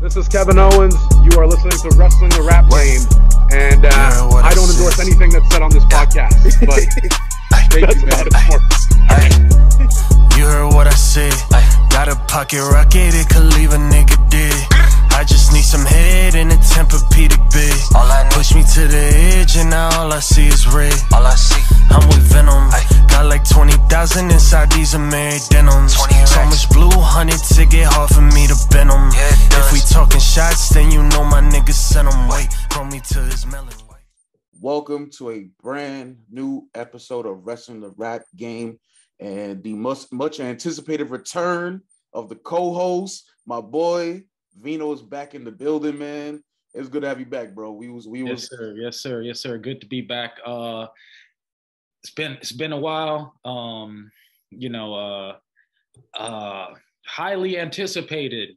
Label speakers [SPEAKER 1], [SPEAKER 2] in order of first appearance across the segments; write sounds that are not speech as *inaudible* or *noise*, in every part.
[SPEAKER 1] This is Kevin Owens. You are listening to Wrestling the Rap Game, and uh,
[SPEAKER 2] Yeah,
[SPEAKER 1] I
[SPEAKER 2] I
[SPEAKER 1] don't
[SPEAKER 2] said.
[SPEAKER 1] endorse anything that's said on this podcast. But *laughs*
[SPEAKER 2] Thank you,
[SPEAKER 1] about
[SPEAKER 2] man.
[SPEAKER 1] it for
[SPEAKER 2] You heard what I said. Got a pocket rocket, it could leave a nigga dead. I just need some head and a Tempur-Pedic bed.
[SPEAKER 3] All I need,
[SPEAKER 2] Push me to the edge and now all I see is red.
[SPEAKER 3] all I see.
[SPEAKER 2] I'm with Venom. Got like 20,000 inside these Amiri denims.
[SPEAKER 3] 20
[SPEAKER 2] So much blue honey to get hard for me to bend 'em.
[SPEAKER 3] Yeah,
[SPEAKER 2] If we talking shots, then you know my niggas sent 'em. Wait, throw me to his melon. Wait.
[SPEAKER 4] Welcome to a brand new episode of Wrestling the Rap Game and the much much anticipated return of the co-host, my boy Vino is back in the building, man. It's good to have you back, bro. We was we
[SPEAKER 5] Yes,
[SPEAKER 4] was
[SPEAKER 5] sir. Yes, sir. Yes, sir. Good to be back. Uh, it's been it's been a while. Um, you know, uh, uh, highly anticipated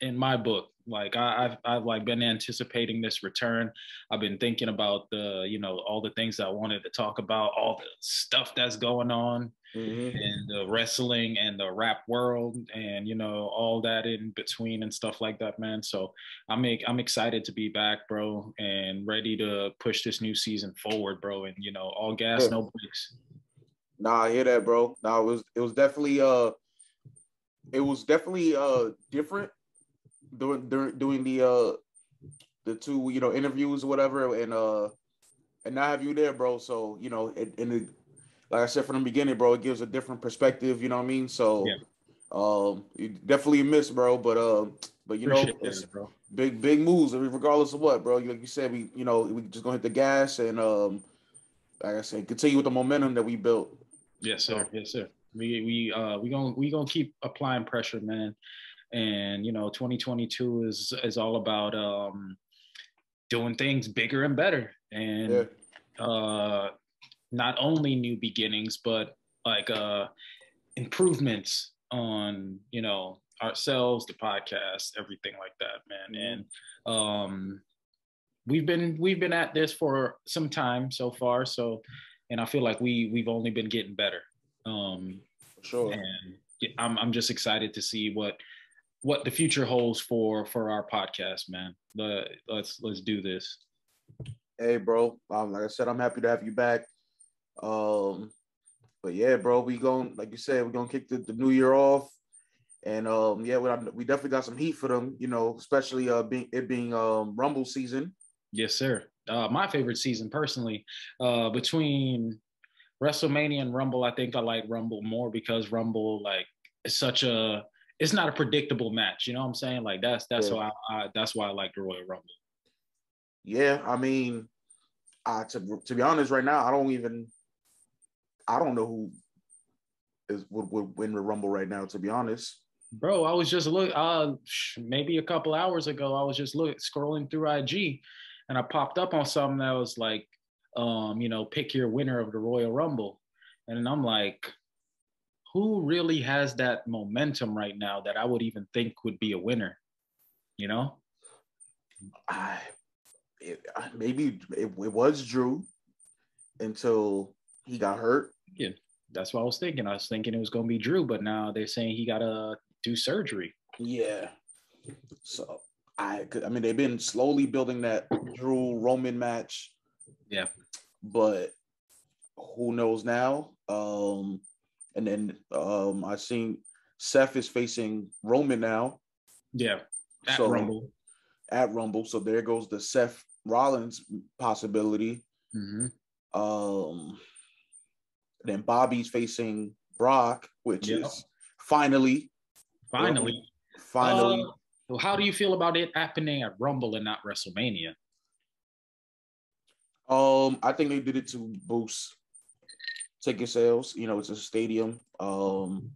[SPEAKER 5] in my book. Like I, I've I've like been anticipating this return. I've been thinking about the you know all the things I wanted to talk about, all the stuff that's going on
[SPEAKER 4] Mhm.
[SPEAKER 5] in the wrestling and the rap world, and you know all that in between and stuff like that, man. So I'm I'm excited to be back, bro, and ready to push this new season forward, bro. And you know, all gas,
[SPEAKER 4] Yeah.
[SPEAKER 5] no brakes.
[SPEAKER 4] Nah, I hear that, bro. Nah, it was it was definitely uh it was definitely uh different doing during doing the uh the two you know interviews or whatever and uh and now have you there, bro. So you know, and it, like I said from the beginning, bro, it gives a different perspective. You know what I mean? So
[SPEAKER 5] Yeah.
[SPEAKER 4] um, you definitely miss, bro. But uh, but you know, it's
[SPEAKER 5] that,
[SPEAKER 4] big big moves. I mean, regardless of what, bro. Like you said, we you know we just gonna hit the gas and um, like I said, continue with the momentum that we built.
[SPEAKER 5] Yes, sir. Yes, sir. We we uh we gonna we gonna keep applying pressure, man. And you know, 2022 is is all about um doing things bigger and better. And
[SPEAKER 4] Yeah.
[SPEAKER 5] uh not only new beginnings, but like uh improvements on, you know, ourselves, the podcast, everything like that, man. And um we've been we've been at this for some time so far. So and I feel like we we've only been getting better. Um
[SPEAKER 4] For sure.
[SPEAKER 5] and I'm I'm just excited to see what what the future holds for for our podcast, man. Let, let's let's do this.
[SPEAKER 4] Hey, bro. Um, like I said, I'm happy to have you back. Um, but yeah, bro, we going like you said, we're gonna kick the, the new year off, and um, yeah, we, we definitely got some heat for them. You know, especially uh, being it being um Rumble season.
[SPEAKER 5] Yes, sir. Uh, my favorite season, personally, uh, between WrestleMania and Rumble, I think I like Rumble more because Rumble, like, is such a it's not a predictable match. You know what I'm saying? Like that's that's
[SPEAKER 4] Yeah.
[SPEAKER 5] why I, I that's why I like the Royal Rumble.
[SPEAKER 4] Yeah, I mean, uh, to to be honest, right now, I don't even, I don't know who is would, would win the Rumble right now. To be honest,
[SPEAKER 5] Bro, I was just look uh maybe a couple hours ago, I was just look scrolling through IG and I popped up on something that was like um, you know, pick your winner of the Royal Rumble. And I'm like, who really has that momentum right now that I would even think would be a winner? You know?
[SPEAKER 4] I it, maybe it, it was Drew until he got hurt.
[SPEAKER 5] That's what I was thinking. I was thinking it was gonna be Drew, but now they're saying he gotta do surgery.
[SPEAKER 4] Yeah. So I could I mean they've been slowly building that Drew Roman match.
[SPEAKER 5] Yeah.
[SPEAKER 4] But who knows now? Um and then um I seen Seth is facing Roman now
[SPEAKER 5] Yeah. At
[SPEAKER 4] So-
[SPEAKER 5] Rumble.
[SPEAKER 4] at Rumble. So there goes the Seth Rollins possibility.
[SPEAKER 5] hmm
[SPEAKER 4] Um then Bobby's facing Brock, which
[SPEAKER 5] Yeah.
[SPEAKER 4] is finally
[SPEAKER 5] Finally.
[SPEAKER 4] finally
[SPEAKER 5] Uh, well, how do you feel about it happening at Rumble and not WrestleMania?
[SPEAKER 4] Um, I think they did it to boost ticket sales. You know, it's a stadium. Um,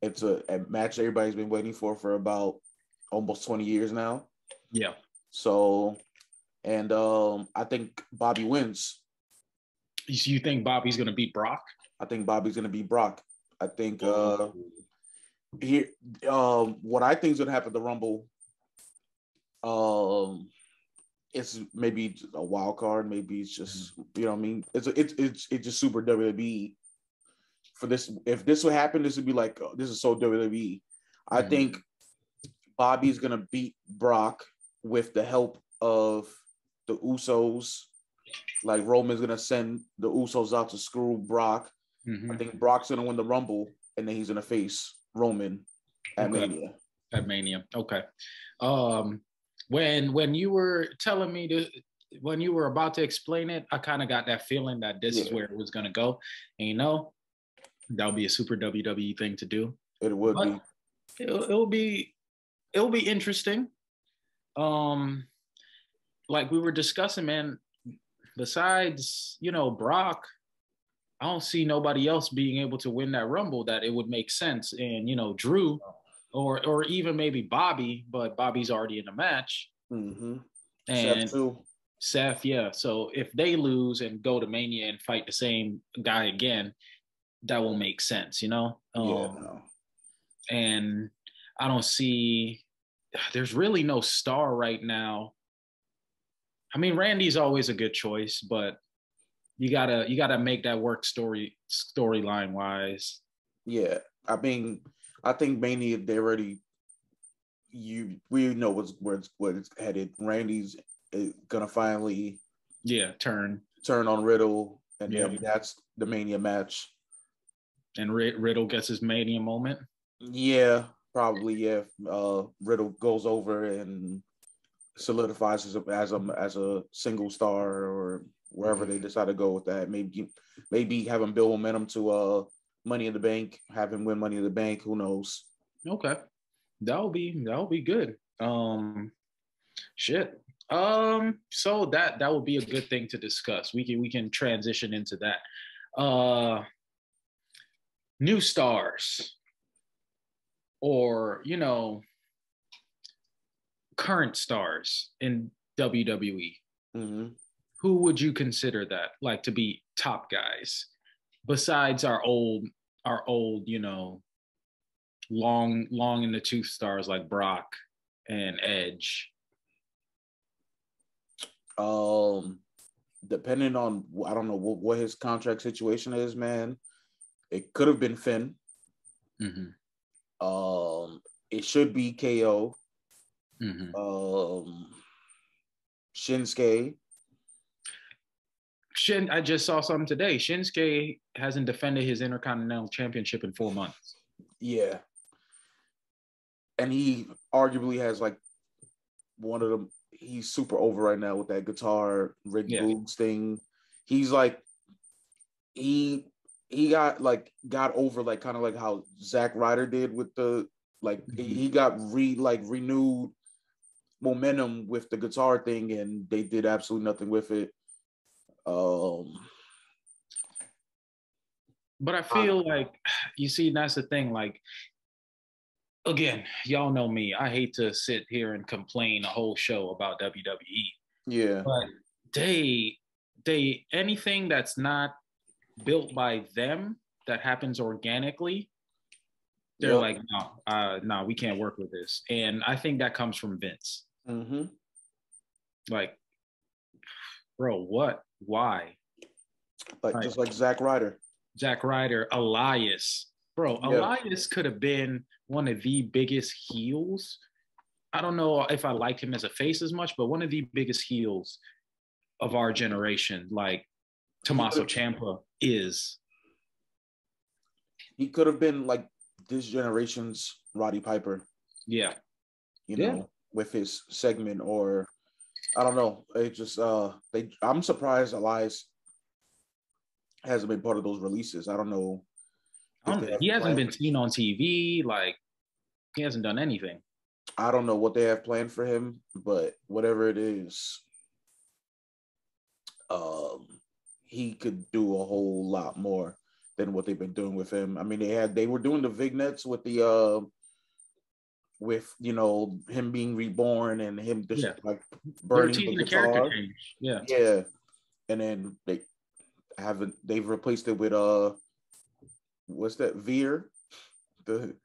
[SPEAKER 4] it's a, a match everybody's been waiting for for about almost 20 years now.
[SPEAKER 5] Yeah.
[SPEAKER 4] So, and um, I think Bobby wins.
[SPEAKER 5] You think Bobby's gonna beat Brock?
[SPEAKER 4] I think Bobby's gonna be Brock. I think uh here um what I think is gonna happen at the Rumble. Um it's maybe a wild card, maybe it's just you know what I mean. It's it's it's it's just super WWE for this. If this would happen, this would be like uh, this is so WWE. I
[SPEAKER 5] Mhm.
[SPEAKER 4] think Bobby's gonna beat Brock with the help of the Usos. Like Roman's gonna send the Usos out to screw Brock.
[SPEAKER 5] Mhm.
[SPEAKER 4] I think Brock's gonna win the Rumble, and then he's gonna face Roman at
[SPEAKER 5] Okay.
[SPEAKER 4] Mania.
[SPEAKER 5] at Mania. Okay. Um, when when you were telling me to when you were about to explain it, I kind of got that feeling that this is where it was gonna go. And you know, that would be a super WWE thing to do.
[SPEAKER 4] It would
[SPEAKER 5] But
[SPEAKER 4] be.
[SPEAKER 5] it'll, it'll be it'll be interesting. Um, like we were discussing, man. Besides, you know, Brock, I don't see nobody else being able to win that Rumble that it would make sense. And you know, Drew, or or even maybe Bobby, but Bobby's already in the match.
[SPEAKER 4] Mm-hmm.
[SPEAKER 5] And
[SPEAKER 4] too.
[SPEAKER 5] Seth, yeah. So if they lose and go to Mania and fight the same guy again, that will make sense, you know.
[SPEAKER 4] yeah,
[SPEAKER 5] Um,
[SPEAKER 4] no.
[SPEAKER 5] and I don't see there's really no star right now. I mean, Randy's always a good choice, but you gotta you gotta make that work story storyline wise.
[SPEAKER 4] Yeah, I mean, I think Mania they already you we know what's where it's where it's headed. Randy's uh, gonna finally
[SPEAKER 5] Yeah, turn
[SPEAKER 4] turn on Riddle, and then
[SPEAKER 5] Yeah.
[SPEAKER 4] that's the Mania match.
[SPEAKER 5] and Rid- Riddle gets his mania moment.
[SPEAKER 4] Yeah, probably. Yeah, uh, Riddle goes over and solidifies as a as a as a single star or wherever they decide to go with that. Maybe maybe have him build momentum to uh Money in the Bank, have him win Money in the Bank. Who knows?
[SPEAKER 5] Okay. That'll be that'll be good. Um shit. Um so that that would be a good thing to discuss. We can we can transition into that. Uh new stars or you know current stars in WWE.
[SPEAKER 4] hmm
[SPEAKER 5] Who would you consider that like to be top guys besides our old our old, you know, long long in the tooth stars like Brock and Edge.
[SPEAKER 4] Um, depending on I don't know what, what his contract situation is, man. It could have been Finn.
[SPEAKER 5] Mhm,
[SPEAKER 4] Um, it should be KO.
[SPEAKER 5] Mhm.
[SPEAKER 4] Um, Shinsuke.
[SPEAKER 5] Shin, I just saw something today. Shinsuke hasn't defended his Intercontinental Championship in four months.
[SPEAKER 4] Yeah. And he arguably has like one of them. He's super over right now with that guitar Rick
[SPEAKER 5] Yeah.
[SPEAKER 4] Boogs thing. He's like he he got like got over like kind of like how Zack Ryder did with the like
[SPEAKER 5] Mhm.
[SPEAKER 4] he got re like renewed momentum with the guitar thing and they did absolutely nothing with it. Um
[SPEAKER 5] But I feel like you see, that's the thing. Like, again, y'all know me. I hate to sit here and complain a whole show about WWE.
[SPEAKER 4] yeah.
[SPEAKER 5] but they they anything that's not built by them that happens organically they're
[SPEAKER 4] Yep.
[SPEAKER 5] like no uh no we can't work with this and i think that comes from vince
[SPEAKER 4] hmm
[SPEAKER 5] like bro what why
[SPEAKER 4] Like
[SPEAKER 5] Right.
[SPEAKER 4] just like Zack Ryder.
[SPEAKER 5] Jack Ryder, Elias. Bro,
[SPEAKER 4] Yeah.
[SPEAKER 5] Elias could have been one of the biggest heels. I don't know if I like him as a face as much, but one of the biggest heels of our generation, like Tommaso Ciampa is.
[SPEAKER 4] He could have been like this generation's Roddy Piper.
[SPEAKER 5] Yeah.
[SPEAKER 4] you
[SPEAKER 5] Yeah.
[SPEAKER 4] know, with his segment or I don't know. It just uh they I'm surprised Elias hasn't been part of those releases. I don't know.
[SPEAKER 5] I don't
[SPEAKER 4] have
[SPEAKER 5] He hasn't been seen on TV. Like, he hasn't done anything.
[SPEAKER 4] I don't know what they have planned for him, but whatever it is, um he could do a whole lot more than what they've been doing with him. I mean, they had they were doing the vignettes with the uh with you know him being reborn and him just
[SPEAKER 5] Yeah.
[SPEAKER 4] like burning the
[SPEAKER 5] the character
[SPEAKER 4] guitar.
[SPEAKER 5] change. Yeah.
[SPEAKER 4] Yeah, and then they haven't. They've replaced it with uh, what's that? Veer, the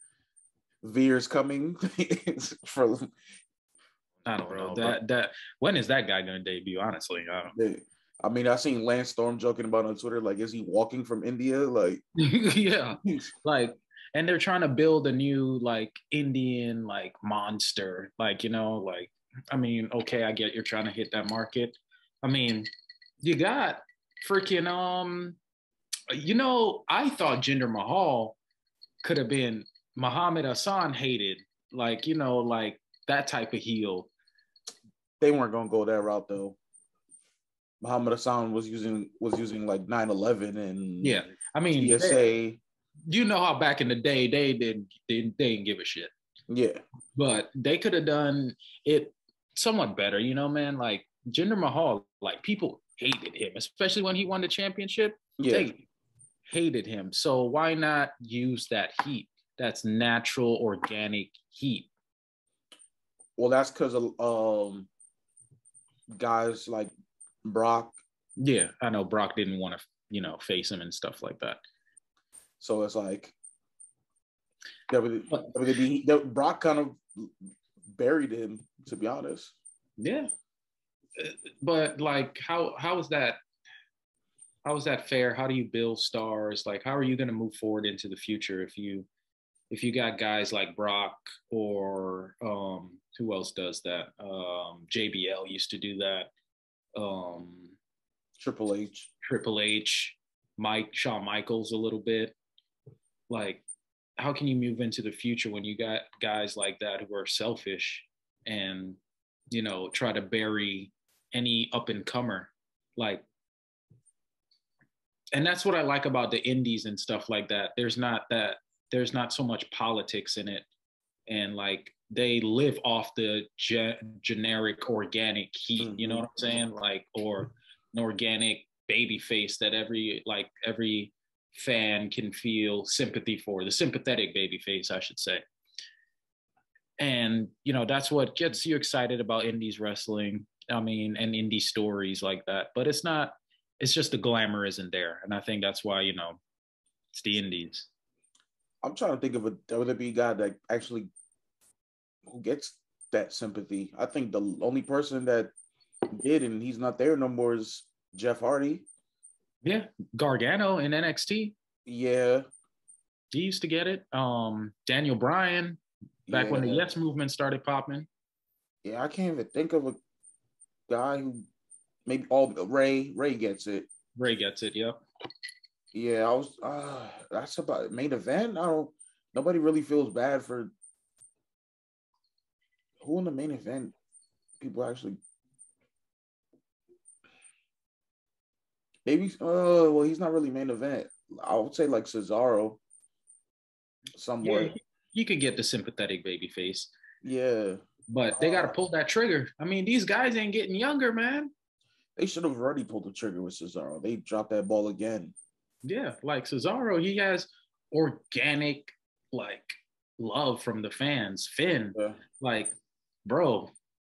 [SPEAKER 4] Veer's coming *laughs* for.
[SPEAKER 5] I don't know. That that when is that guy gonna debut? Honestly, I don't
[SPEAKER 4] they- I mean, I seen Lance Storm joking about on Twitter, like, is he walking from India? Like, *laughs*
[SPEAKER 5] yeah. *laughs* like and they're trying to build a new like Indian like monster, like you know, like I mean, okay, I get you're trying to hit that market. I mean, you got freaking um, you know, I thought Jinder Mahal could have been Muhammad Hassan hated, like you know, like that type of heel.
[SPEAKER 4] They weren't gonna go that route though. Muhammad Hassan was using was using like 911 and
[SPEAKER 5] Yeah, I mean,
[SPEAKER 4] TSA.
[SPEAKER 5] they- you know how back in the day they didn't they, they didn't give a shit,
[SPEAKER 4] yeah,
[SPEAKER 5] but they could have done it somewhat better. You know, man, like Jinder Mahal, like people hated him, especially when he won the championship.
[SPEAKER 4] yeah.
[SPEAKER 5] They hated him. So why not use that heat? That's natural, organic heat.
[SPEAKER 4] Well, that's because of um guys like Brock.
[SPEAKER 5] Yeah, I know Brock didn't want to, you know, face him and stuff like that.
[SPEAKER 4] So it's like WWE. Brock kind of buried him, to be honest.
[SPEAKER 5] Yeah, but like, how how is that? How is that fair? How do you build stars? Like, how are you going to move forward into the future if you if you got guys like Brock or um, who else does that? Um, JBL used to do that. Um,
[SPEAKER 4] Triple H.
[SPEAKER 5] Triple H, Mike, Shawn Michaels a little bit. Like, how can you move into the future when you got guys like that who are selfish and, you know, try to bury any up and comer? Like, and that's what I like about the indies and stuff like that. There's not that, there's not so much politics in it. And like, they live off the ge- generic organic heat, you know what I'm mm-hmm. saying? Like, or an organic baby face that every like every fan can feel sympathy for the sympathetic baby face i should say and you know that's what gets you excited about indies wrestling i mean and indie stories like that but it's not it's just the glamour isn't there and i think that's why you know it's the indies
[SPEAKER 4] I'm trying to think of a WWE guy that actually who gets that sympathy. I think the only person that did, and he's not there no more, is Jeff Hardy.
[SPEAKER 5] Yeah gargano in nxt
[SPEAKER 4] Yeah,
[SPEAKER 5] he used to get it um daniel bryan back when the yes movement started popping
[SPEAKER 4] Yeah, I can't even think of a guy who maybe all Rey. Rey gets it.
[SPEAKER 5] rey gets it yep
[SPEAKER 4] Yeah, I was. Uh, that's about main event. I don't. Nobody really feels bad for who in the main event. People actually. Maybe. Uh, well, he's not really main event. I would say like Cesaro. Somewhere.
[SPEAKER 5] Yeah, you could get the sympathetic baby face,
[SPEAKER 4] Yeah.
[SPEAKER 5] but they got to pull that trigger. I mean, these guys ain't getting younger, man.
[SPEAKER 4] They should have already pulled the trigger with Cesaro. They dropped that ball again.
[SPEAKER 5] Yeah, like Cesaro, he has organic like love from the fans. Finn,
[SPEAKER 4] Yeah.
[SPEAKER 5] like, bro,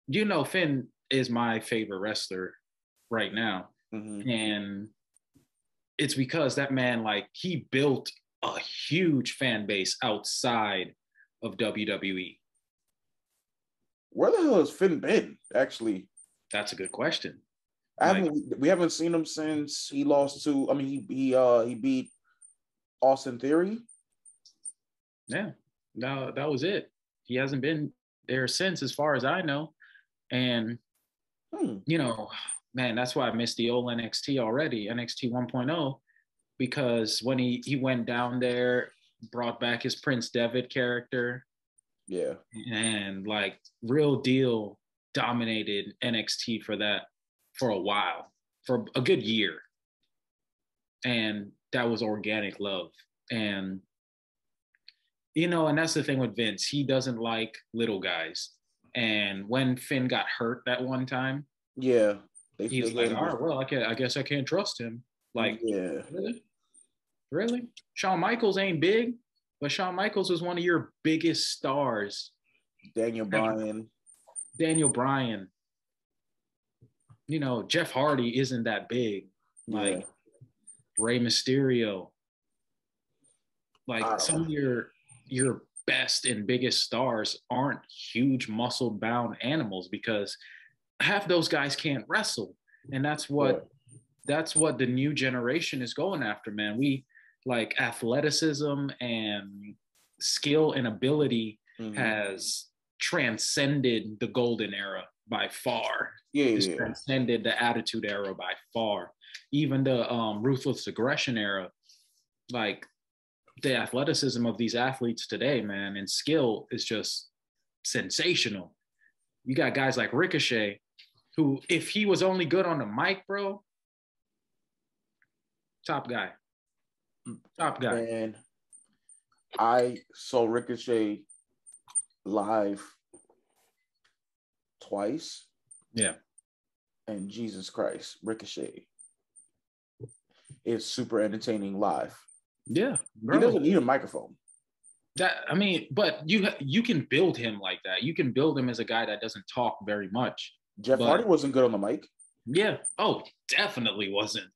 [SPEAKER 5] you know, Finn is my favorite wrestler right now,
[SPEAKER 4] Mhm.
[SPEAKER 5] and it's because that man, like, he built a huge fan base outside of. WWE.
[SPEAKER 4] Where the hell has Finn been? Actually,
[SPEAKER 5] That's a good question.
[SPEAKER 4] I
[SPEAKER 5] Like-
[SPEAKER 4] haven't. We haven't seen him since he lost to. I mean, he he uh he beat Austin Theory.
[SPEAKER 5] Yeah, no, that was it. He hasn't been there since, as far as I know. And
[SPEAKER 4] Hmm.
[SPEAKER 5] you know, man, that's why I missed the old NXT already, NXT 1.0, because when he he went down there, brought back his Prince Devitt character,
[SPEAKER 4] Yeah.
[SPEAKER 5] and like real deal dominated NXT for that for a while, for a good year. And that was organic love. And you know, and that's the thing with Vince. He doesn't like little guys. And when Finn got hurt that one time,
[SPEAKER 4] Yeah. They,
[SPEAKER 5] he's like, all well, I, can, I guess I can't trust him. Like,
[SPEAKER 4] yeah.
[SPEAKER 5] really? Really? Shawn Michaels ain't big, but Shawn Michaels was one of your biggest stars.
[SPEAKER 4] Daniel Bryan.
[SPEAKER 5] Daniel Bryan. You know, Jeff Hardy isn't that big. Like
[SPEAKER 4] Yeah.
[SPEAKER 5] Rey Mysterio. Like
[SPEAKER 4] don't
[SPEAKER 5] some of your your best and biggest stars aren't huge muscle bound animals because half those guys can't wrestle. And that's what that's what the new generation is going after, man. We like athleticism and skill and ability
[SPEAKER 4] Mhm.
[SPEAKER 5] has transcended the golden era by far.
[SPEAKER 4] yeah,
[SPEAKER 5] It's
[SPEAKER 4] yeah, yeah.
[SPEAKER 5] transcended the attitude era by far. Even the um, ruthless aggression era, like the athleticism of these athletes today, man, and skill is just sensational. You got guys like Ricochet, who, if he was only good on the mic, bro, top guy. Top guy.
[SPEAKER 4] And I saw Ricochet live twice.
[SPEAKER 5] Yeah.
[SPEAKER 4] And Jesus Christ, Ricochet is super entertaining live.
[SPEAKER 5] Yeah.
[SPEAKER 4] He doesn't need a microphone.
[SPEAKER 5] That I mean, but you you can build him like that. You can build him as a guy that doesn't talk very much.
[SPEAKER 4] Jeff
[SPEAKER 5] But-
[SPEAKER 4] Hardy wasn't good on the mic.
[SPEAKER 5] Yeah. Oh, definitely wasn't.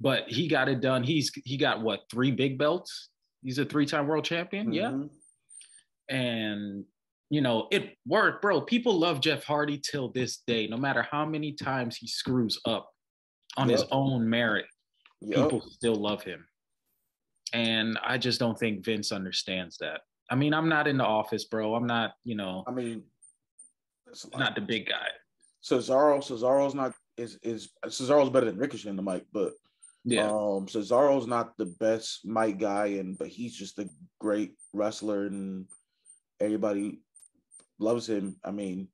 [SPEAKER 5] But he got it done. He's he got what three big belts? He's a three-time world champion. Yeah.
[SPEAKER 4] Mhm.
[SPEAKER 5] And you know, it worked, bro. People love Jeff Hardy till this day, no matter how many times he screws up on his own merit.
[SPEAKER 4] Yup.
[SPEAKER 5] people still love him. And I just don't think Vince understands that. I mean, I'm not in the office, bro. I'm not, you know,
[SPEAKER 4] I mean,
[SPEAKER 5] not the big guy.
[SPEAKER 4] Cesaro. Cesaro's not is is Cesaro's better than Ricochet in the mic, but
[SPEAKER 5] Yeah.
[SPEAKER 4] Um, Cesaro's not the best mic guy, and but he's just a great wrestler, and everybody loves him. I mean,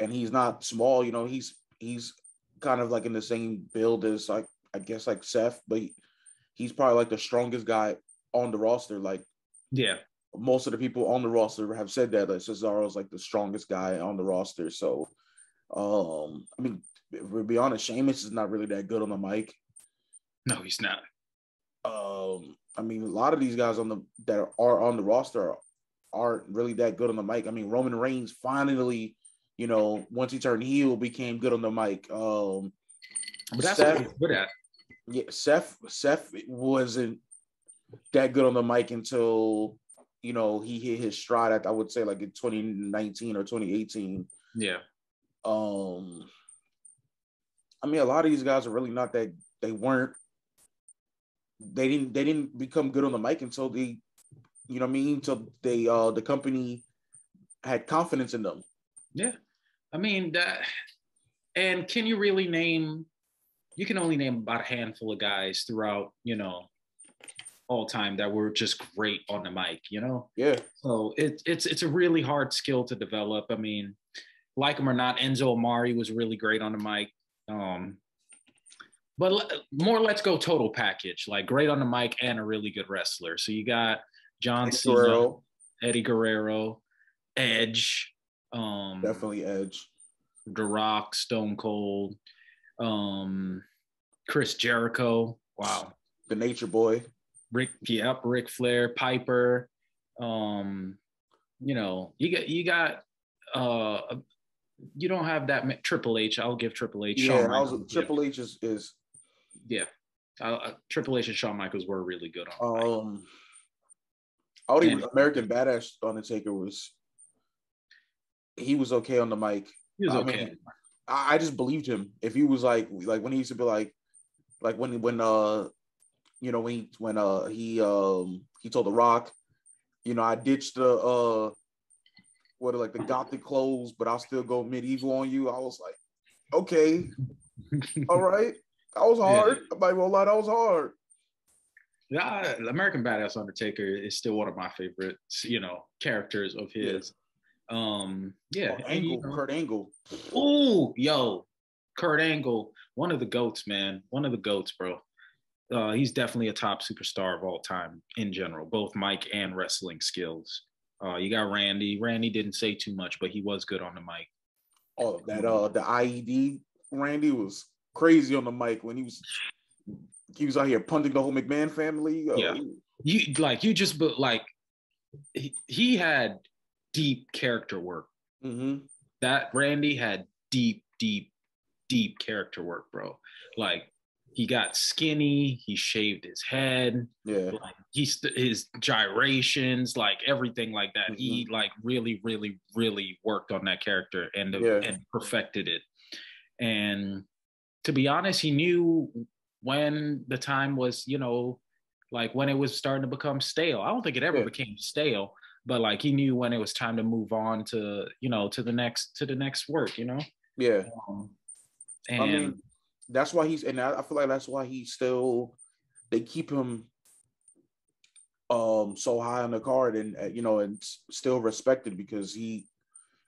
[SPEAKER 4] and he's not small. You know, he's he's kind of like in the same build as like I guess like Seth, but he, he's probably like the strongest guy on the roster. Like
[SPEAKER 5] yeah.
[SPEAKER 4] Most of the people on the roster have said that like Cesaro's like the strongest guy on the roster. So, um, I mean, to be honest, Sheamus is not really that good on the mic.
[SPEAKER 5] No, he's not.
[SPEAKER 4] um I mean a lot of these guys on the that are on the roster aren't really that good on the mic. I mean Roman Reigns finally, you know, once he turned heel became good on the mic. Um
[SPEAKER 5] But that's
[SPEAKER 4] Seth-
[SPEAKER 5] what he's good at.
[SPEAKER 4] yeah, Seth Seth wasn't that good on the mic until you know he hit his stride at I would say like in 2019 or 2018.
[SPEAKER 5] Yeah.
[SPEAKER 4] Um I mean a lot of these guys are really not that they weren't they didn't they didn't become good on the mic until they you know what I mean until they uh the company had confidence in them.
[SPEAKER 5] Yeah. I mean that and can you really name you can only name about a handful of guys throughout, you know, all time that were just great on the mic, you know?
[SPEAKER 4] Yeah.
[SPEAKER 5] So it, it's it's a really hard skill to develop. I mean, like him or not, Enzo Amore was really great on the mic. Um, but more, let's go total package, like great on the mic and a really good wrestler. So you got John Cena, Eddie Guerrero, Edge, um,
[SPEAKER 4] definitely Edge.
[SPEAKER 5] The Rock, Stone Cold, um, Chris Jericho. Wow.
[SPEAKER 4] The Nature Boy.
[SPEAKER 5] Rick, yep, Ric Flair, Piper. Um, you know, you got you got uh you don't have that ma- Triple H. I'll give Triple H.
[SPEAKER 4] Yeah, was, Triple H is is
[SPEAKER 5] yeah. Uh, Triple H and Shawn Michaels were really good on.
[SPEAKER 4] um I would even American Badass Undertaker was he was okay on the mic.
[SPEAKER 5] he was
[SPEAKER 4] I
[SPEAKER 5] okay.
[SPEAKER 4] mean, I, I just believed him. If he was like like when he used to be like like when when uh you know when he when uh he um he told the rock, you know, I ditched the uh what are like the gothic clothes, but I'll still go medieval on you. I was like, okay, *laughs* all right. That was hard. I'm not gonna lie, that was hard.
[SPEAKER 5] yeah, American Badass Undertaker is still one of my favorite, you know, characters of his. Um, yeah.
[SPEAKER 4] Oh,
[SPEAKER 5] and you
[SPEAKER 4] Angle,
[SPEAKER 5] know-
[SPEAKER 4] Kurt Angle.
[SPEAKER 5] Ooh, yo, Kurt Angle, one of the goats, man. One of the goats, bro. Uh, he's definitely a top superstar of all time in general, both mic and wrestling skills. Uh, you got Randy. Randy didn't say too much, but he was good on the mic.
[SPEAKER 4] Oh, that uh the IED Randy was crazy on the mic when he was he was out here punting the whole McMahon family. Uh,
[SPEAKER 5] Yeah. You like you just but like he, he had deep character work.
[SPEAKER 4] mhm.
[SPEAKER 5] That Randy had deep, deep, deep character work, bro. Like he got skinny, he shaved his head,
[SPEAKER 4] Yeah.
[SPEAKER 5] like he's his gyrations, like everything like that. He
[SPEAKER 4] Mm-hmm.
[SPEAKER 5] like really, really, really worked on that character and
[SPEAKER 4] Yeah.
[SPEAKER 5] and perfected it. And to be honest, he knew when the time was, you know, like when it was starting to become stale. I don't think it ever
[SPEAKER 4] Yeah.
[SPEAKER 5] became stale, but like he knew when it was time to move on to you know to the next to the next work. You know,
[SPEAKER 4] Yeah.
[SPEAKER 5] um, and
[SPEAKER 4] I mean, that's why he's, and I, I feel like that's why he's still, they keep him um so high on the card and uh, you know and still respected because he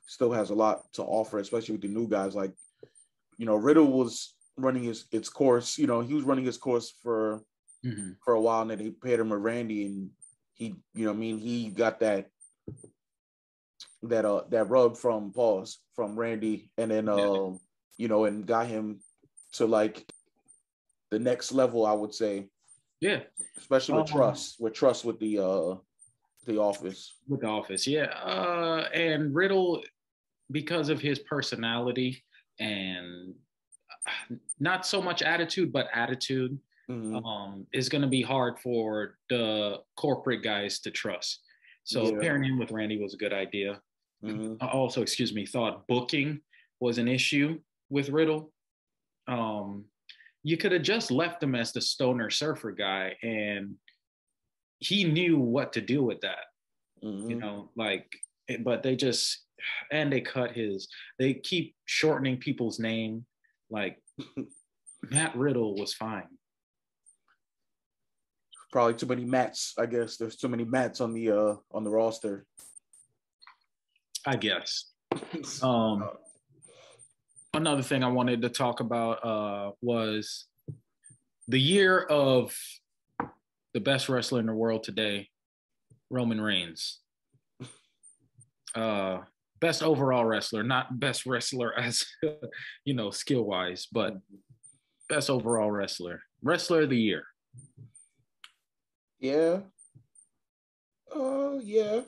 [SPEAKER 4] still has a lot to offer especially with the new guys like you know riddle was running his its course you know he was running his course for
[SPEAKER 5] mhm.
[SPEAKER 4] for a while and then they paired him with randy and he you know i mean he got that that uh that rub from pause from randy and then
[SPEAKER 5] Yeah.
[SPEAKER 4] um you know and got him to like the next level i would say
[SPEAKER 5] yeah,
[SPEAKER 4] especially with
[SPEAKER 5] Um,
[SPEAKER 4] trust with trust with the uh the office
[SPEAKER 5] with the office, yeah. Uh, and Riddle, because of his personality and uh, not so much attitude, but attitude,
[SPEAKER 4] Mhm.
[SPEAKER 5] um, is going to be hard for the corporate guys to trust. So
[SPEAKER 4] Yeah.
[SPEAKER 5] pairing him with Randy was a good idea.
[SPEAKER 4] Mhm.
[SPEAKER 5] I also, excuse me, thought booking was an issue with Riddle. Um, you could have just left him as the stoner surfer guy, and he knew what to do with that.
[SPEAKER 4] Mhm.
[SPEAKER 5] You know, like, but they just and they cut his. They keep shortening people's name. Like *laughs* Matt Riddle was fine.
[SPEAKER 4] probably too many mats i guess there's too many mats on the uh on the roster
[SPEAKER 5] I guess. *laughs* Um, another thing I wanted to talk about uh, was the year of the best wrestler in the world today, Roman Reigns. Uh, best overall wrestler, not best wrestler *laughs* as you know skill wise, but best overall wrestler, wrestler of the year.
[SPEAKER 4] yeah uh yeah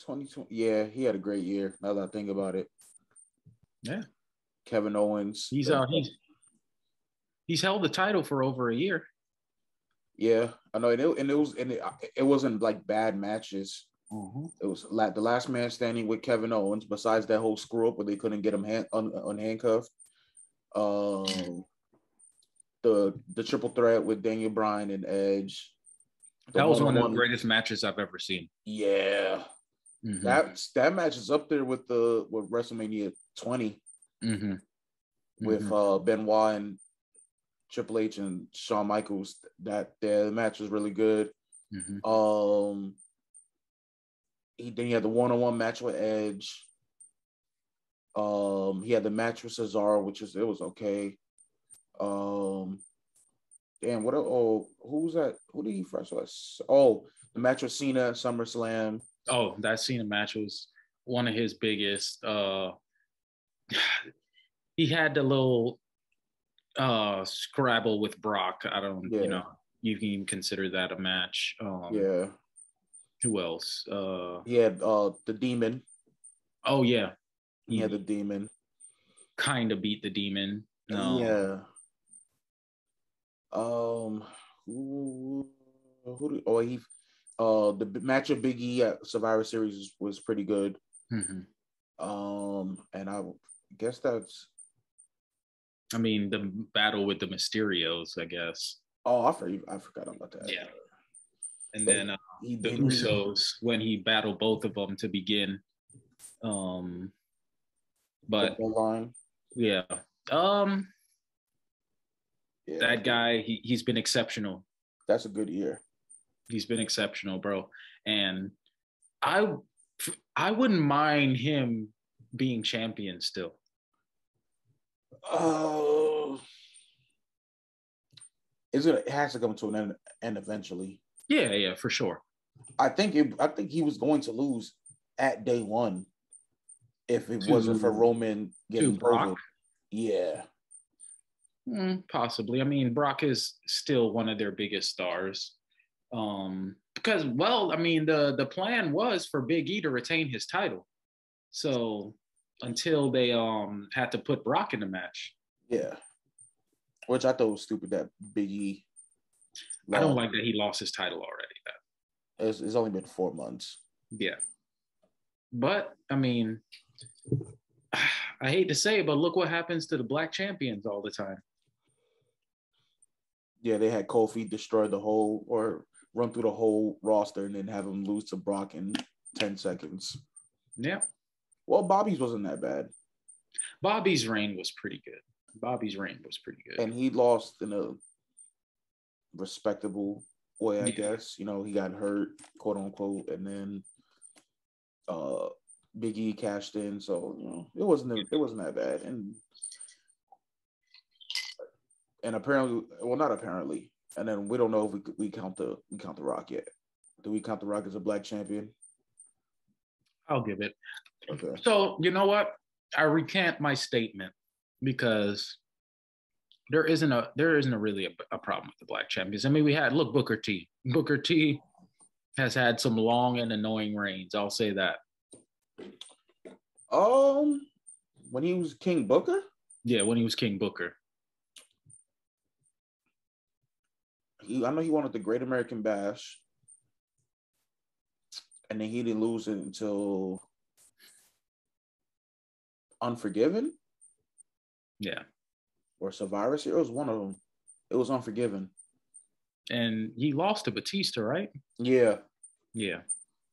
[SPEAKER 4] 2020 yeah he had a great year now that i think about it
[SPEAKER 5] Yeah.
[SPEAKER 4] kevin owens
[SPEAKER 5] He's uh, he's he's held the title for over a year.
[SPEAKER 4] yeah i know and it, and it was and it, it wasn't like bad matches it was la- the last man standing with Kevin Owens. Besides that whole screw up where they couldn't get him hand, un, unhandcuffed, um, the the triple threat with Daniel Bryan and Edge. The
[SPEAKER 5] That was one of the greatest matches I've ever seen.
[SPEAKER 4] Yeah,
[SPEAKER 5] Mhm.
[SPEAKER 4] that that match is up there with the with WrestleMania 20
[SPEAKER 5] Mhm.
[SPEAKER 4] with
[SPEAKER 5] Mhm.
[SPEAKER 4] uh Benoit and Triple H and Shawn Michaels. That the match was really good.
[SPEAKER 5] Mhm.
[SPEAKER 4] Um, he then he had the one on one match with Edge. Um, he had the match with Cesaro, which is it was okay. Um, damn, what? Oh, who's that? Who did he was? Oh, the match with Cena SummerSlam.
[SPEAKER 5] Oh, that Cena match was one of his biggest. Uh, *sighs* he had a little uh, scrabble with Brock. I don't,
[SPEAKER 4] Yeah.
[SPEAKER 5] you know, you can even consider that a match. Um,
[SPEAKER 4] Yeah,
[SPEAKER 5] Who else? Uh,
[SPEAKER 4] he had uh the Demon.
[SPEAKER 5] oh yeah,
[SPEAKER 4] He had the Demon.
[SPEAKER 5] kind of beat the demon. No.
[SPEAKER 4] Yeah. Um, who, who do, oh he, uh, the match of Big E at Survivor Series was, was pretty good.
[SPEAKER 5] Mhm.
[SPEAKER 4] Um, and I guess that's
[SPEAKER 5] I mean, the battle with the Mysterios, I guess.
[SPEAKER 4] oh I forgot I forgot about that.
[SPEAKER 5] Yeah. And then uh,
[SPEAKER 4] he
[SPEAKER 5] the Usos when he battled both of them to begin. Um, but yeah, um,
[SPEAKER 4] Yeah,
[SPEAKER 5] that guy he he's been exceptional.
[SPEAKER 4] That's a good year.
[SPEAKER 5] He's been exceptional, bro. And I I wouldn't mind him being champion still.
[SPEAKER 4] Oh, is it? It has to come to an end, end eventually.
[SPEAKER 5] Yeah, yeah, for sure.
[SPEAKER 4] I think it, I think he was going to lose at day one if it
[SPEAKER 5] To-
[SPEAKER 4] wasn't for Roman getting
[SPEAKER 5] Brock?
[SPEAKER 4] Yeah,
[SPEAKER 5] Mm, possibly. I mean, Brock is still one of their biggest stars. Um, because well, I mean, the the plan was for Big E to retain his title. So until they um had to put Brock in the match.
[SPEAKER 4] yeah. Which I thought was stupid that Big E.
[SPEAKER 5] I don't like that he lost his title already.
[SPEAKER 4] It's, it's only been four months.
[SPEAKER 5] Yeah. But I mean, *sighs* I hate to say it, but look what happens to the black champions all the time.
[SPEAKER 4] Yeah, they had Kofi destroy the whole or run through the whole roster and then have him lose to Brock in 10 seconds.
[SPEAKER 5] Yeah.
[SPEAKER 4] Well, Bobby's wasn't that bad.
[SPEAKER 5] Bobby's reign was pretty good. Bobby's reign was pretty good.
[SPEAKER 4] And he lost in a respectable way, I
[SPEAKER 5] Yeah.
[SPEAKER 4] guess. You know, he got hurt, quote unquote, and then uh Big E cashed in, so you know it wasn't it wasn't that bad. And and apparently, well, not apparently, and then we don't know if we we count the we count the Rock yet. Do we count the Rock as a black champion?
[SPEAKER 5] I'll give it.
[SPEAKER 4] Okay.
[SPEAKER 5] So you know what? I recant my statement because there isn't a there isn't a really a, a problem with the black champions. I mean, we had look Booker T. Booker T. has had some long and annoying reigns. I'll say that.
[SPEAKER 4] Um, when he was King Booker,
[SPEAKER 5] Yeah, when he was King Booker.
[SPEAKER 4] he I know he wanted the Great American Bash, and then he didn't lose it until Unforgiven
[SPEAKER 5] Yeah,
[SPEAKER 4] or Survivor Series. It was one of them. It was Unforgiven.
[SPEAKER 5] and he lost to Batista, right?
[SPEAKER 4] Yeah,
[SPEAKER 5] Yeah.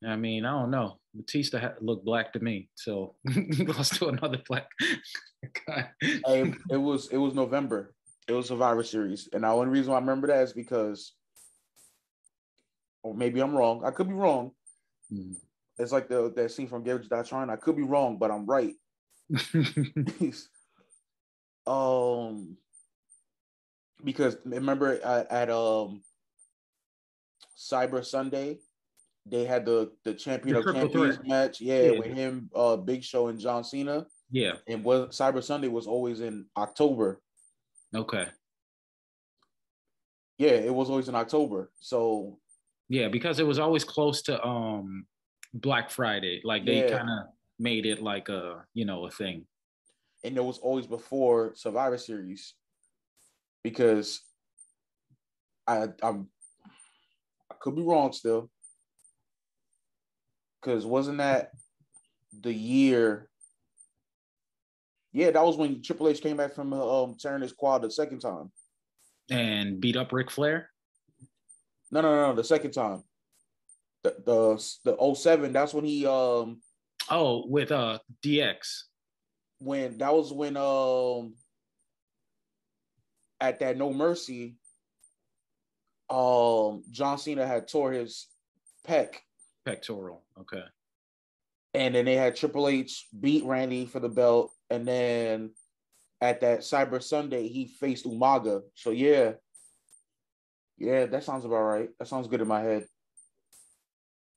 [SPEAKER 5] I mean, I don't know. Batista ha- looked black to me, so he *laughs* lost to another black *laughs* guy.
[SPEAKER 4] Hey, it was it was November. It was Survivor Series, and the only reason why I remember that is because, or maybe I'm wrong. I could be wrong.
[SPEAKER 5] Mm.
[SPEAKER 4] It's like the that scene from Garbage Dot Trying. I could be wrong, but I'm right. *laughs* um, because remember at, at um Cyber Sunday, they had the the champion
[SPEAKER 5] The
[SPEAKER 4] of champions
[SPEAKER 5] threat.
[SPEAKER 4] match. Yeah,
[SPEAKER 5] Yeah.
[SPEAKER 4] with him, uh, Big Show and John Cena.
[SPEAKER 5] yeah.
[SPEAKER 4] And was Cyber Sunday was always in October.
[SPEAKER 5] Okay.
[SPEAKER 4] Yeah, it was always in October. So
[SPEAKER 5] Yeah, because it was always close to um Black Friday. Like they
[SPEAKER 4] Yeah.
[SPEAKER 5] kind of made it like a you know a thing.
[SPEAKER 4] and it was always before Survivor Series because I I'm I could be wrong still because wasn't that the year? Yeah, that was when Triple H came back from um tearing his quad the second time.
[SPEAKER 5] And beat up Ric Flair.
[SPEAKER 4] No, no, no, no the second time. The the the 07, that's when he um
[SPEAKER 5] Oh, with uh DX.
[SPEAKER 4] when that was when um at that No Mercy, um John Cena had tore his pec,
[SPEAKER 5] Pectoral. Okay.
[SPEAKER 4] and then they had Triple H beat Randy for the belt, and then at that Cyber Sunday he faced Umaga. So yeah, yeah, that sounds about right. That sounds good in my head.